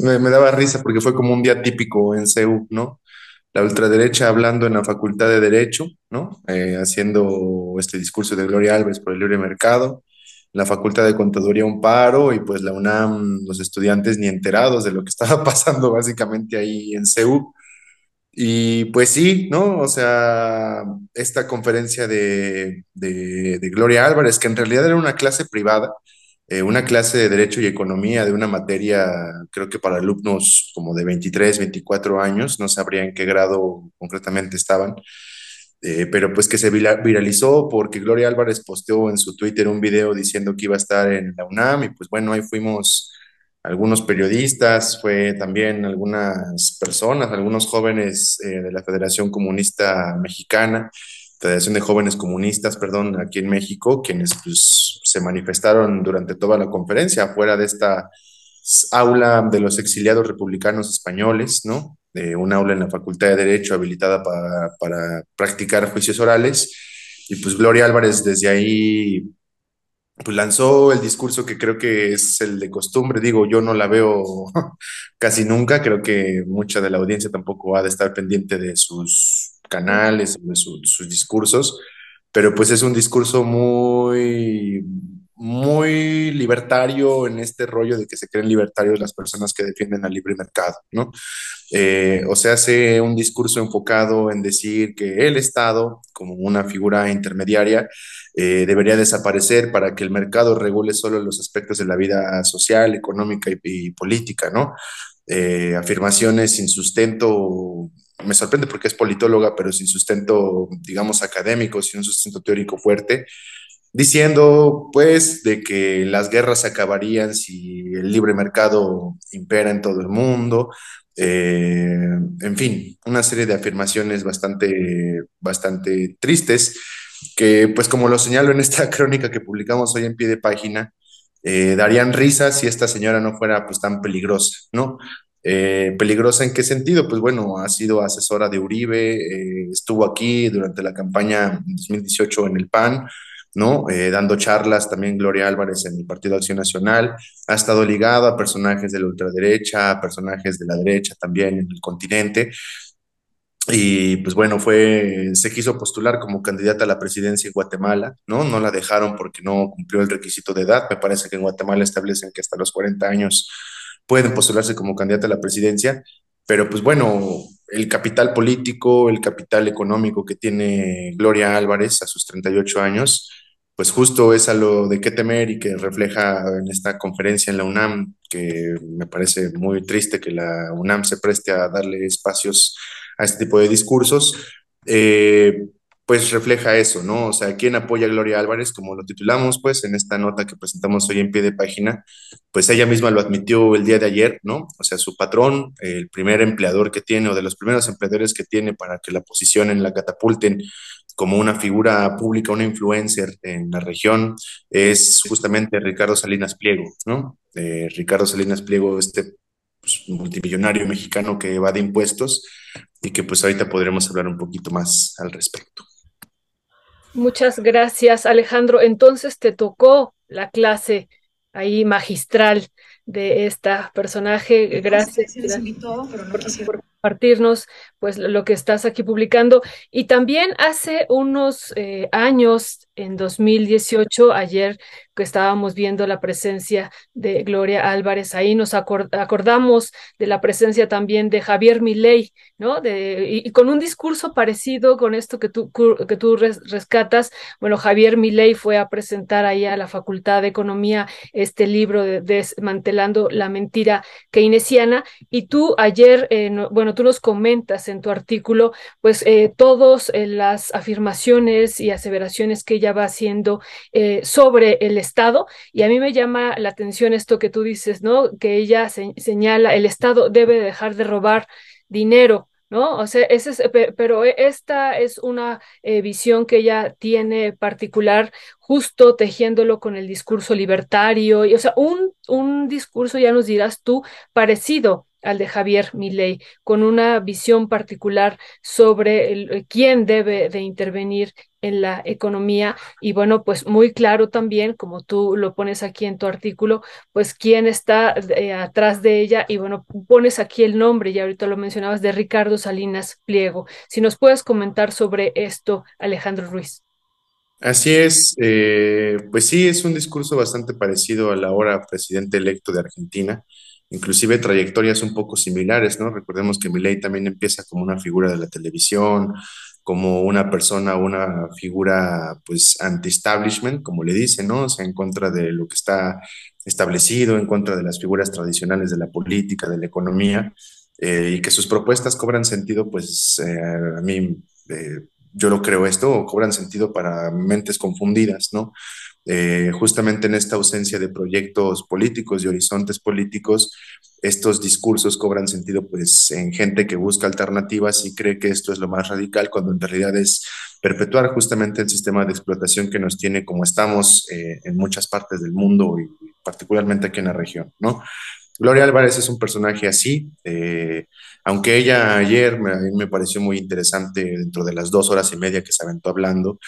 me, daba risa porque fue como un día típico en CEU, ¿no? La ultraderecha hablando en la Facultad de Derecho, ¿no? Eh, haciendo este discurso de Gloria Álvarez por el libre mercado, la Facultad de Contaduría un paro y pues la UNAM, los estudiantes ni enterados de lo que estaba pasando básicamente ahí en CEU. Y pues sí, ¿no? O sea, esta conferencia de, de, Gloria Álvarez, que en realidad era una clase privada, eh, una clase de Derecho y Economía de una materia, creo que para alumnos como de 23, 24 años, no sabría en qué grado concretamente estaban, eh, pero pues que se viralizó porque Gloria Álvarez posteó en su Twitter un video diciendo que iba a estar en la UNAM y pues bueno, ahí fuimos algunos periodistas, fue también algunas personas, algunos jóvenes eh, de la Federación Comunista Mexicana, Federación de Jóvenes Comunistas, perdón, aquí en México, quienes pues, se manifestaron durante toda la conferencia afuera de esta aula de los exiliados republicanos españoles, ¿no? De un aula en la Facultad de Derecho habilitada para, para practicar juicios orales. Y pues Gloria Álvarez desde ahí pues lanzó el discurso que creo que es el de costumbre. Digo, yo no la veo casi nunca, creo que mucha de la audiencia tampoco ha de estar pendiente de sus canales, de sus discursos, pero pues es un discurso muy, muy libertario en este rollo de que se creen libertarios las personas que defienden al libre mercado, ¿no? Eh, o sea, hace un discurso enfocado en decir que el Estado, como una figura intermediaria, eh, debería desaparecer para que el mercado regule solo los aspectos de la vida social, económica y, política, ¿no? Eh, afirmaciones sin sustento, me sorprende porque es politóloga, pero sin sustento, digamos, académico, sin un sustento teórico fuerte, diciendo, pues, de que las guerras acabarían si el libre mercado impera en todo el mundo, eh, en fin, una serie de afirmaciones bastante, bastante tristes que pues como lo señalo en esta crónica que publicamos hoy en pie de página, eh, darían risa si esta señora no fuera pues tan peligrosa, ¿no? Eh, ¿Peligrosa en qué sentido? Pues bueno, ha sido asesora de Uribe, eh, estuvo aquí durante la campaña 2018 en el PAN, ¿no? Eh, dando charlas también Gloria Álvarez en el Partido Acción Nacional, ha estado ligado a personajes de la ultraderecha, a personajes de la derecha también en el continente. Y pues bueno, fue, se quiso postular como candidata a la presidencia en Guatemala, ¿no? No la dejaron porque no cumplió el requisito de edad. Me parece que en Guatemala establecen que hasta los 40 años pueden postularse como candidata a la presidencia, pero pues bueno, el capital político, el capital económico que tiene Gloria Álvarez a sus 38 años, pues justo es a lo de qué temer y que refleja en esta conferencia en la UNAM, que me parece muy triste que la UNAM se preste a darle espacios a este tipo de discursos. Eh, pues refleja eso, ¿no? O sea, ¿quién apoya a Gloria Álvarez? Como lo titulamos, pues, en esta nota que presentamos hoy en pie de página, pues ella misma lo admitió el día de ayer, ¿no? O sea, su patrón, el primer empleador que tiene o de los primeros empleadores que tiene para que la posicionen, la catapulten como una figura pública, una influencer en la región, es justamente Ricardo Salinas Pliego, ¿no? Eh, Ricardo Salinas Pliego, este pues, multimillonario mexicano que va de impuestos y que pues ahorita podremos hablar un poquito más al respecto. Muchas gracias, Alejandro. Entonces te tocó la clase ahí magistral de esta personaje. Gracias, por, compartirnos pues lo que estás aquí publicando. Y también hace unos eh, años, en 2018, ayer que estábamos viendo la presencia de Gloria Álvarez, ahí nos acordamos de la presencia también de Javier Milei, ¿no? De, y, con un discurso parecido con esto que tú, que tú rescatas. Bueno, Javier Milei fue a presentar ahí a la Facultad de Economía este libro de Desmantelando la Mentira Keynesiana. Y tú ayer, eh, bueno, tú nos comentas en tu artículo, pues eh, todas eh, las afirmaciones y aseveraciones que ella va haciendo sobre el Estado. Y a mí me llama la atención esto que tú dices, ¿no? Que ella señala, el Estado debe dejar de robar dinero. ¿no? O sea, ese es, pero esta es una eh, visión que ella tiene particular, justo tejiéndolo con el discurso libertario, y, o sea, un, un discurso, ya nos dirás tú, parecido al de Javier Milei, con una visión particular sobre el, quién debe de intervenir en la economía y bueno, pues muy claro también, como tú lo pones aquí en tu artículo, pues quién está eh, atrás de ella y bueno, pones aquí el nombre, y ahorita lo mencionabas, de Ricardo Salinas Pliego. Si nos puedes comentar sobre esto, Alejandro Ruiz. Así es, eh, pues sí, es un discurso bastante parecido al ahora presidente electo de Argentina, inclusive trayectorias un poco similares, ¿no? Recordemos que Milei también empieza como una figura de la televisión, como una persona, una figura pues anti-establishment, como le dicen, ¿no? O sea, en contra de lo que está establecido, en contra de las figuras tradicionales de la política, de la economía, eh, y que sus propuestas cobran sentido, pues eh, a mí, eh, yo lo creo esto, cobran sentido para mentes confundidas, ¿no? Eh, justamente en esta ausencia de proyectos políticos y horizontes políticos, estos discursos cobran sentido pues en gente que busca alternativas y cree que esto es lo más radical cuando en realidad es perpetuar justamente el sistema de explotación que nos tiene como estamos eh, en muchas partes del mundo y particularmente aquí en la región, ¿no? Gloria Álvarez es un personaje así, eh, aunque ella ayer me, me, pareció muy interesante dentro de las dos horas y media que se aventó hablando,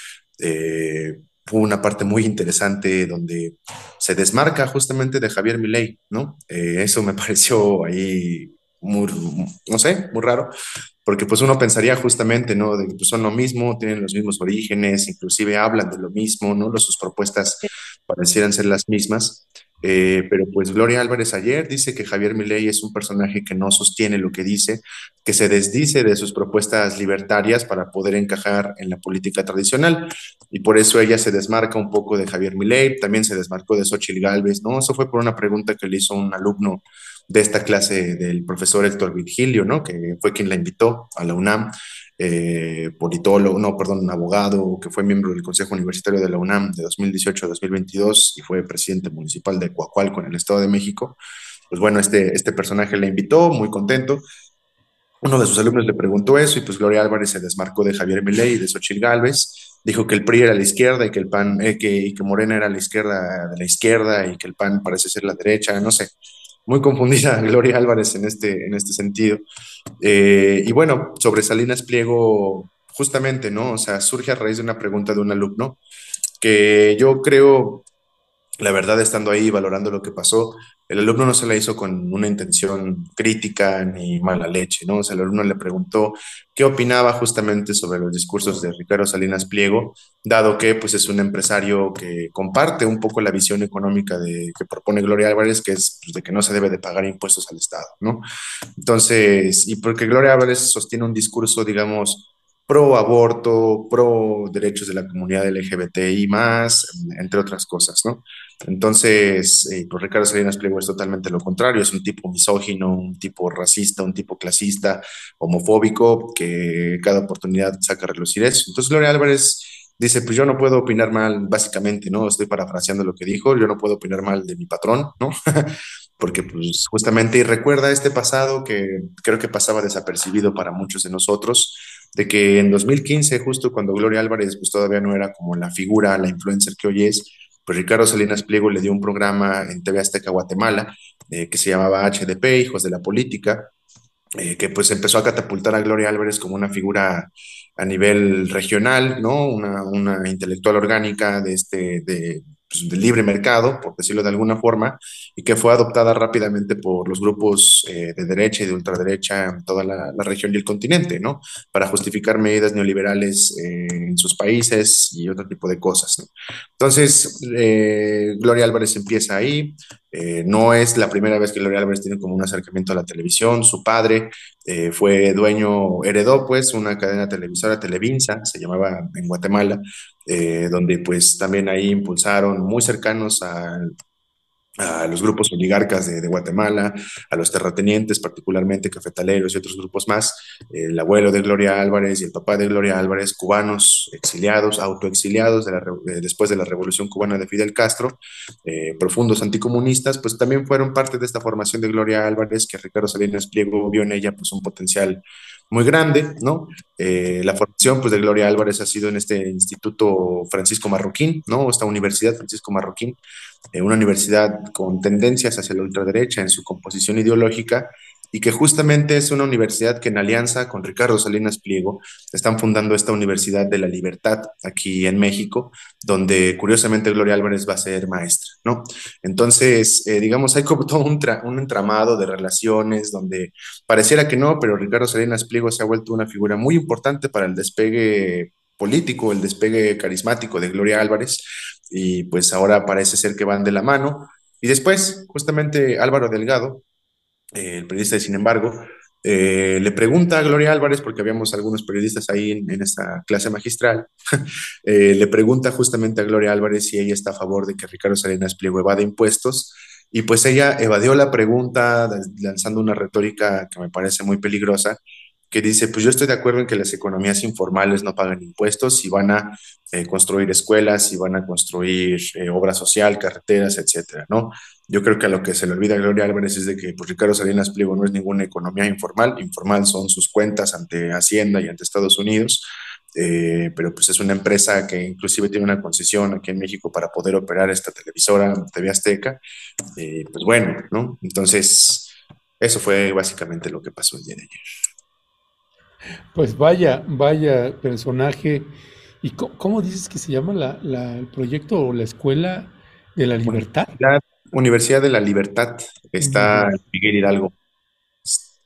fue una parte muy interesante donde se desmarca justamente de Javier Milei, ¿no? Eh, eso me pareció ahí muy, no sé, muy raro, porque pues uno pensaría justamente, ¿no? De que pues, son lo mismo, tienen los mismos orígenes, inclusive hablan de lo mismo, ¿no? Sus propuestas parecieran ser las mismas, eh, pero pues Gloria Álvarez ayer dice que Javier Milei es un personaje que no sostiene lo que dice, que se desdice de sus propuestas libertarias para poder encajar en la política tradicional. Y por eso ella se desmarca un poco de Javier Milei, también se desmarcó de Xochitl Gálvez, ¿no? Eso fue por una pregunta que le hizo un alumno de esta clase del profesor Héctor Virgilio, ¿no? Que fue quien la invitó a la UNAM eh, politólogo, no, perdón, un abogado que fue miembro del Consejo Universitario de la UNAM de 2018 a 2022 y fue presidente municipal de Coacualco en el Estado de México. Pues bueno, este, este personaje le invitó, muy contento. Uno de sus alumnos le preguntó eso y pues Gloria Álvarez se desmarcó de Javier Milei y de Xochitl Gálvez. Dijo que el PRI era la izquierda y que el PAN, eh, que, y que Morena era la izquierda de la izquierda y que el PAN parece ser la derecha, no sé muy confundida Gloria Álvarez en este, en este sentido. Eh, y bueno, sobre Salinas Pliego, justamente, ¿no? O sea, surge a raíz de una pregunta de un alumno que yo creo, la verdad, estando ahí valorando lo que pasó, el alumno no se la hizo con una intención crítica ni mala leche, ¿no? O sea, el alumno le preguntó qué opinaba justamente sobre los discursos de Ricardo Salinas Pliego, dado que pues es un empresario que comparte un poco la visión económica de, que propone Gloria Álvarez, que es pues, de que no se debe de pagar impuestos al Estado, ¿no? Entonces, y porque Gloria Álvarez sostiene un discurso, digamos, pro aborto, pro derechos de la comunidad LGBTI más, entre otras cosas, ¿no? Entonces, eh, pues Ricardo Salinas Pliego es totalmente lo contrario, es un tipo misógino, un tipo racista, un tipo clasista, homofóbico, que cada oportunidad saca a relucir eso. Entonces, Gloria Álvarez dice, pues yo no puedo opinar mal, básicamente, ¿no? Estoy parafraseando lo que dijo, yo no puedo opinar mal de mi patrón, ¿no? Porque pues justamente y recuerda este pasado que creo que pasaba desapercibido para muchos de nosotros, de que en 2015, justo cuando Gloria Álvarez pues todavía no era como la figura, la influencer que hoy es, pues Ricardo Salinas Pliego le dio un programa en TV Azteca Guatemala eh, que se llamaba HDP, Hijos de la Política, eh, que pues empezó a catapultar a Gloria Álvarez como una figura a nivel regional, ¿no? Una, una intelectual orgánica de, este, de, pues, de libre mercado, por decirlo de alguna forma, y que fue adoptada rápidamente por los grupos eh, de derecha y de ultraderecha en toda la, región y el continente, ¿no? Para justificar medidas neoliberales eh, en sus países y otro tipo de cosas, ¿no? Entonces, eh, Gloria Álvarez empieza ahí, no es la primera vez que Gloria Álvarez tiene como un acercamiento a la televisión. Su padre fue dueño, heredó pues una cadena televisora, Televinsa, se llamaba en Guatemala, donde pues también ahí impulsaron muy cercanos al a los grupos oligarcas de, Guatemala, a los terratenientes, particularmente cafetaleros y otros grupos más, el abuelo de Gloria Álvarez y el papá de Gloria Álvarez, cubanos exiliados, autoexiliados después de la revolución cubana de Fidel Castro, eh, profundos anticomunistas, pues también fueron parte de esta formación de Gloria Álvarez, que Ricardo Salinas Pliego vio en ella pues un potencial muy grande, ¿no? Eh, la formación pues, de Gloria Álvarez ha sido en este Instituto Francisco Marroquín, ¿no? Esta Universidad Francisco Marroquín, eh, una universidad con tendencias hacia la ultraderecha en su composición ideológica y que justamente es una universidad que en alianza con Ricardo Salinas Pliego están fundando esta Universidad de la Libertad aquí en México, donde curiosamente Gloria Álvarez va a ser maestra, ¿no? Entonces, eh, digamos, hay como todo un, un, entramado de relaciones donde pareciera que no, pero Ricardo Salinas Pliego se ha vuelto una figura muy importante para el despegue político, el despegue carismático de Gloria Álvarez, y pues ahora parece ser que van de la mano. Y después, justamente Álvaro Delgado, eh, el periodista de Sin embargo, eh, le pregunta a Gloria Álvarez, porque habíamos algunos periodistas ahí en, esta clase magistral, eh, le pregunta justamente a Gloria Álvarez si ella está a favor de que Ricardo Salinas Pliego evade impuestos, y pues ella evadió la pregunta lanzando una retórica que me parece muy peligrosa, que dice, pues yo estoy de acuerdo en que las economías informales no pagan impuestos y van a eh, construir escuelas y van a construir eh, obra social, carreteras, etcétera, ¿no? Yo creo que a lo que se le olvida Gloria Álvarez es de que pues, Ricardo Salinas Pliego no es ninguna economía informal, informal son sus cuentas ante Hacienda y ante Estados Unidos, eh, pero pues es una empresa que inclusive tiene una concesión aquí en México para poder operar esta televisora TV Azteca, pues bueno, ¿no? Entonces, eso fue básicamente lo que pasó el día de ayer. Pues vaya, vaya personaje. ¿Y cómo, cómo dices que se llama la, la, el proyecto o la Escuela de la Libertad? La Universidad de la Libertad está en Miguel Hidalgo.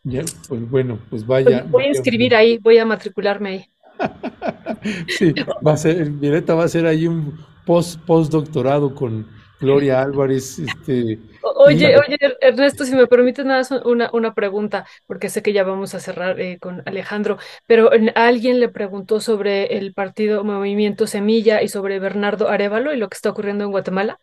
Ya, pues bueno, pues vaya. Voy a escribir ahí, voy a matricularme ahí. sí, va a ser, Violeta va a hacer ahí un post postdoctorado con Gloria Álvarez. Este, oye, oye, Ernesto, si me permites nada una, una pregunta, porque sé que ya vamos a cerrar eh, con Alejandro, pero alguien le preguntó sobre el partido Movimiento Semilla y sobre Bernardo Arevalo y lo que está ocurriendo en Guatemala.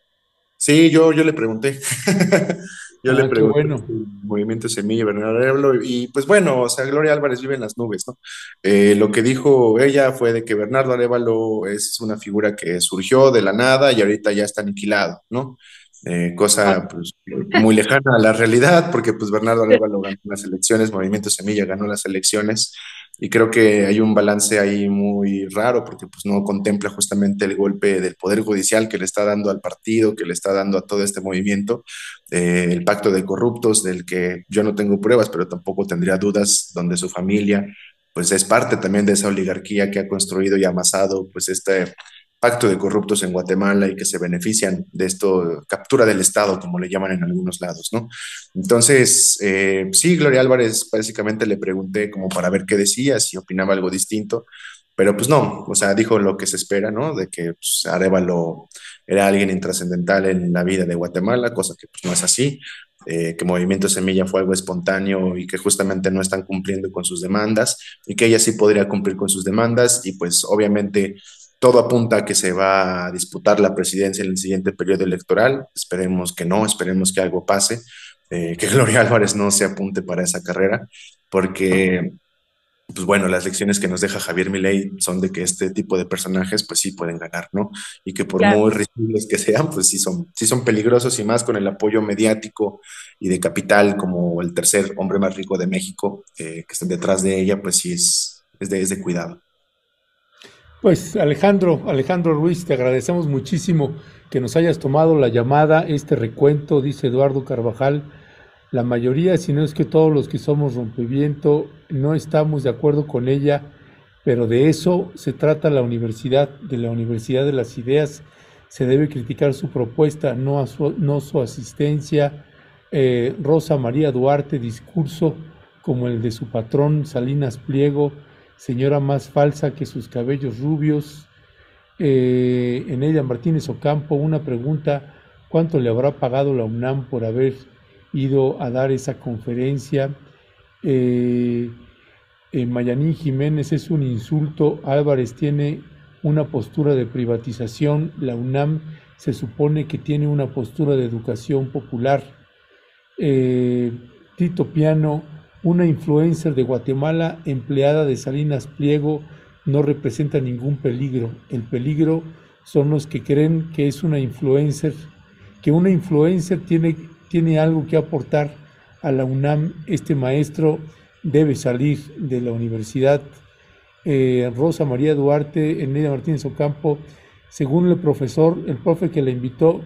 Sí, yo, yo le pregunté. yo ah, le pregunté bueno. Movimiento Semilla, Bernardo Arevalo, y pues bueno, o sea, Gloria Álvarez vive en las nubes, ¿no? Eh, lo que dijo ella fue de que Bernardo Arevalo es una figura que surgió de la nada y ahorita ya está aniquilado, ¿no? Eh, cosa pues, muy lejana a la realidad, porque pues Bernardo Arevalo ganó las elecciones, Movimiento Semilla ganó las elecciones, y creo que hay un balance ahí muy raro, porque pues no contempla justamente el golpe del Poder Judicial que le está dando al partido, que le está dando a todo este movimiento, eh, el pacto de corruptos, del que yo no tengo pruebas, pero tampoco tendría dudas, donde su familia pues es parte también de esa oligarquía que ha construido y amasado pues este pacto de corruptos en Guatemala y que se benefician de esto, captura del Estado, como le llaman en algunos lados, ¿no? Entonces, eh, sí, Gloria Álvarez, básicamente le pregunté como para ver qué decía, si opinaba algo distinto, pero pues no, o sea, dijo lo que se espera, ¿no? De que pues, Arevalo era alguien intrascendental en la vida de Guatemala, cosa que pues no es así. Eh, que Movimiento Semilla fue algo espontáneo y que justamente no están cumpliendo con sus demandas y que ella sí podría cumplir con sus demandas y pues obviamente todo apunta a que se va a disputar la presidencia en el siguiente periodo electoral. Esperemos que no, esperemos que algo pase, eh, que Gloria Álvarez no se apunte para esa carrera, porque, pues bueno, las lecciones que nos deja Javier Milei son de que este tipo de personajes, pues sí pueden ganar, ¿no? Y que por muy risibles que sean, pues sí son, sí son peligrosos y más con el apoyo mediático y de capital como el tercer hombre más rico de México eh, que está detrás de ella, pues sí es, es de, es de cuidado. Pues Alejandro, Alejandro Ruiz, te agradecemos muchísimo que nos hayas tomado la llamada, este recuento, dice Eduardo Carvajal. La mayoría, si no es que todos los que somos rompeviento, no estamos de acuerdo con ella, pero de eso se trata la universidad, de la Universidad de las Ideas. Se debe criticar su propuesta, no, su, no su asistencia. Eh, Rosa María Duarte, discurso como el de su patrón Salinas Pliego, señora más falsa que sus cabellos rubios. Eh, en ella Martínez Ocampo, una pregunta, ¿cuánto le habrá pagado la UNAM por haber ido a dar esa conferencia? Eh, Mayanín Jiménez es un insulto, Álvarez tiene una postura de privatización, la UNAM se supone que tiene una postura de educación popular. Eh, Tito Piano, una influencer de Guatemala empleada de Salinas Pliego no representa ningún peligro. El peligro son los que creen que es una influencer, que una influencer tiene, tiene algo que aportar a la UNAM. Este maestro debe salir de la universidad. Eh, Rosa María Duarte, Enelia Martínez Ocampo, según el profesor, el profe que la invitó,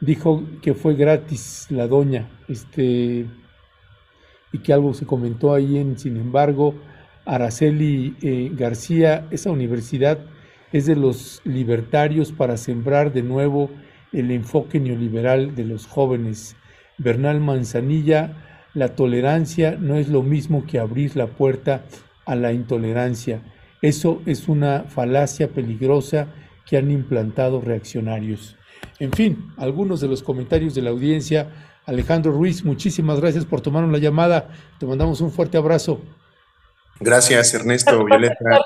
dijo que fue gratis la doña. Este, y que algo se comentó ahí en, sin embargo, Araceli eh, García, esa universidad es de los libertarios para sembrar de nuevo el enfoque neoliberal de los jóvenes. Bernal Manzanilla, la tolerancia no es lo mismo que abrir la puerta a la intolerancia. Eso es una falacia peligrosa que han implantado reaccionarios. En fin, algunos de los comentarios de la audiencia Alejandro Ruiz, muchísimas gracias por tomar la llamada. Te mandamos un fuerte abrazo. Gracias, Ernesto, Violeta.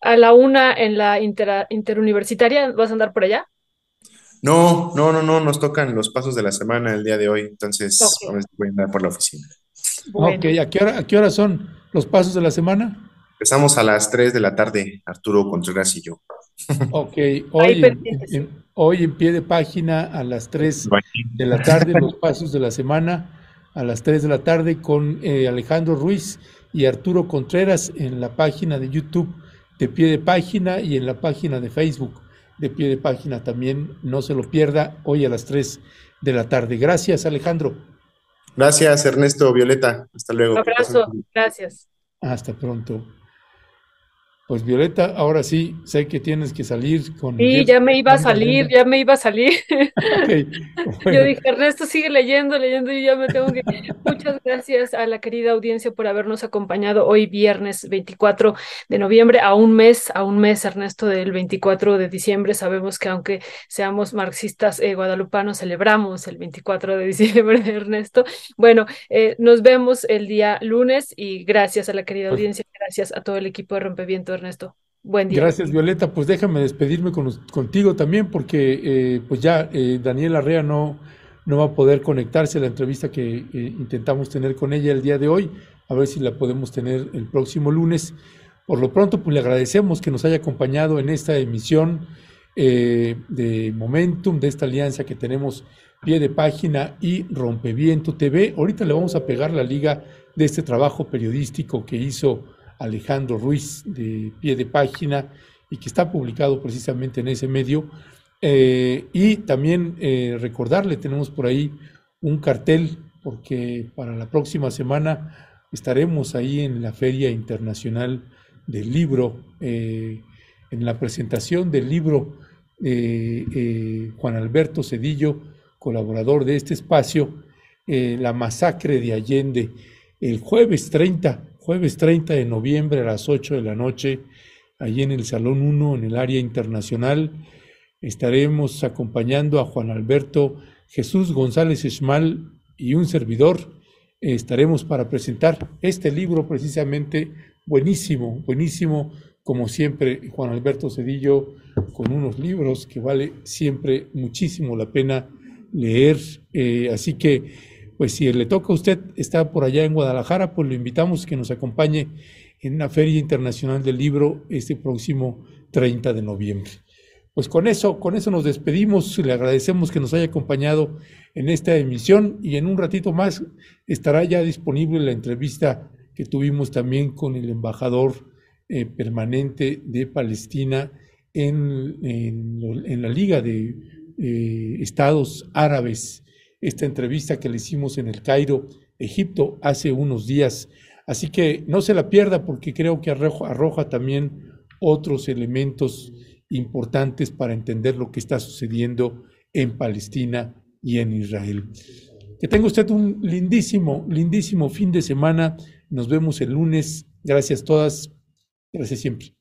A la una en la interuniversitaria, ¿vas a andar por allá? No, no, no, no, nos tocan los pasos de la semana el día de hoy, entonces voy a andar por la oficina. Ok, ¿a qué, hora, ¿a qué hora son los pasos de la semana? Empezamos a las 3 de la tarde, Arturo Contreras y yo. Ok, hoy en, hoy en pie de página a las 3 de la tarde, los pasos de la semana, a las 3 de la tarde con eh, Alejandro Ruiz y Arturo Contreras en la página de YouTube de pie de página y en la página de Facebook de pie de página también. No se lo pierda hoy a las 3 de la tarde. Gracias, Alejandro. Gracias, Ernesto, Violeta. Hasta luego. Un abrazo. Gracias. Hasta pronto. Pues Violeta, ahora sí, sé que tienes que salir con... Sí, ya me iba a salir, ya me iba a salir. Yo dije, Ernesto, sigue leyendo, leyendo y ya me tengo que... Muchas gracias a la querida audiencia por habernos acompañado hoy viernes 24 de noviembre, a un mes, a un mes, Ernesto, del 24 de diciembre. Sabemos que aunque seamos marxistas eh, guadalupanos, celebramos el 24 de diciembre, Ernesto. Bueno, eh, nos vemos el día lunes y gracias a la querida pues audiencia, gracias a todo el equipo de Rompeviento Ernesto. Buen día. Gracias, Violeta. Pues déjame despedirme contigo también, porque eh, pues ya eh, Daniela Arrea no, no va a poder conectarse a la entrevista que eh, intentamos tener con ella el día de hoy. A ver si la podemos tener el próximo lunes. Por lo pronto, pues le agradecemos que nos haya acompañado en esta emisión de Momentum, de esta alianza que tenemos pie de página y Rompeviento TV. Ahorita le vamos a pegar la liga de este trabajo periodístico que hizo Alejandro Ruiz de pie de página y que está publicado precisamente en ese medio. Eh, y también eh, recordarle, tenemos por ahí un cartel porque para la próxima semana estaremos ahí en la Feria Internacional del Libro, eh, en la presentación del libro Juan Alberto Cedillo, colaborador de este espacio, la masacre de Allende, el jueves 30, jueves 30 de noviembre a las 8 de la noche, allí en el Salón 1, en el área internacional. Estaremos acompañando a Juan Alberto Jesús González Esmal y un servidor. estaremos para presentar este libro precisamente buenísimo, buenísimo, como siempre, Juan Alberto Cedillo, con unos libros que vale siempre muchísimo la pena leer. Eh, así que, pues si le toca a usted, está por allá en Guadalajara, pues lo invitamos a que nos acompañe en la Feria Internacional del Libro este próximo 30 de noviembre. Pues con eso, con eso nos despedimos. Le agradecemos que nos haya acompañado en esta emisión y en un ratito más estará ya disponible la entrevista que tuvimos también con el embajador eh, permanente de Palestina en, en, la Liga de eh, Estados Árabes. Esta entrevista que le hicimos en el Cairo, Egipto, hace unos días. Así que no se la pierda porque creo que arroja, también otros elementos importantes para entender lo que está sucediendo en Palestina y en Israel. Que tenga usted un lindísimo, lindísimo fin de semana. Nos vemos el lunes. Gracias todas. Gracias siempre.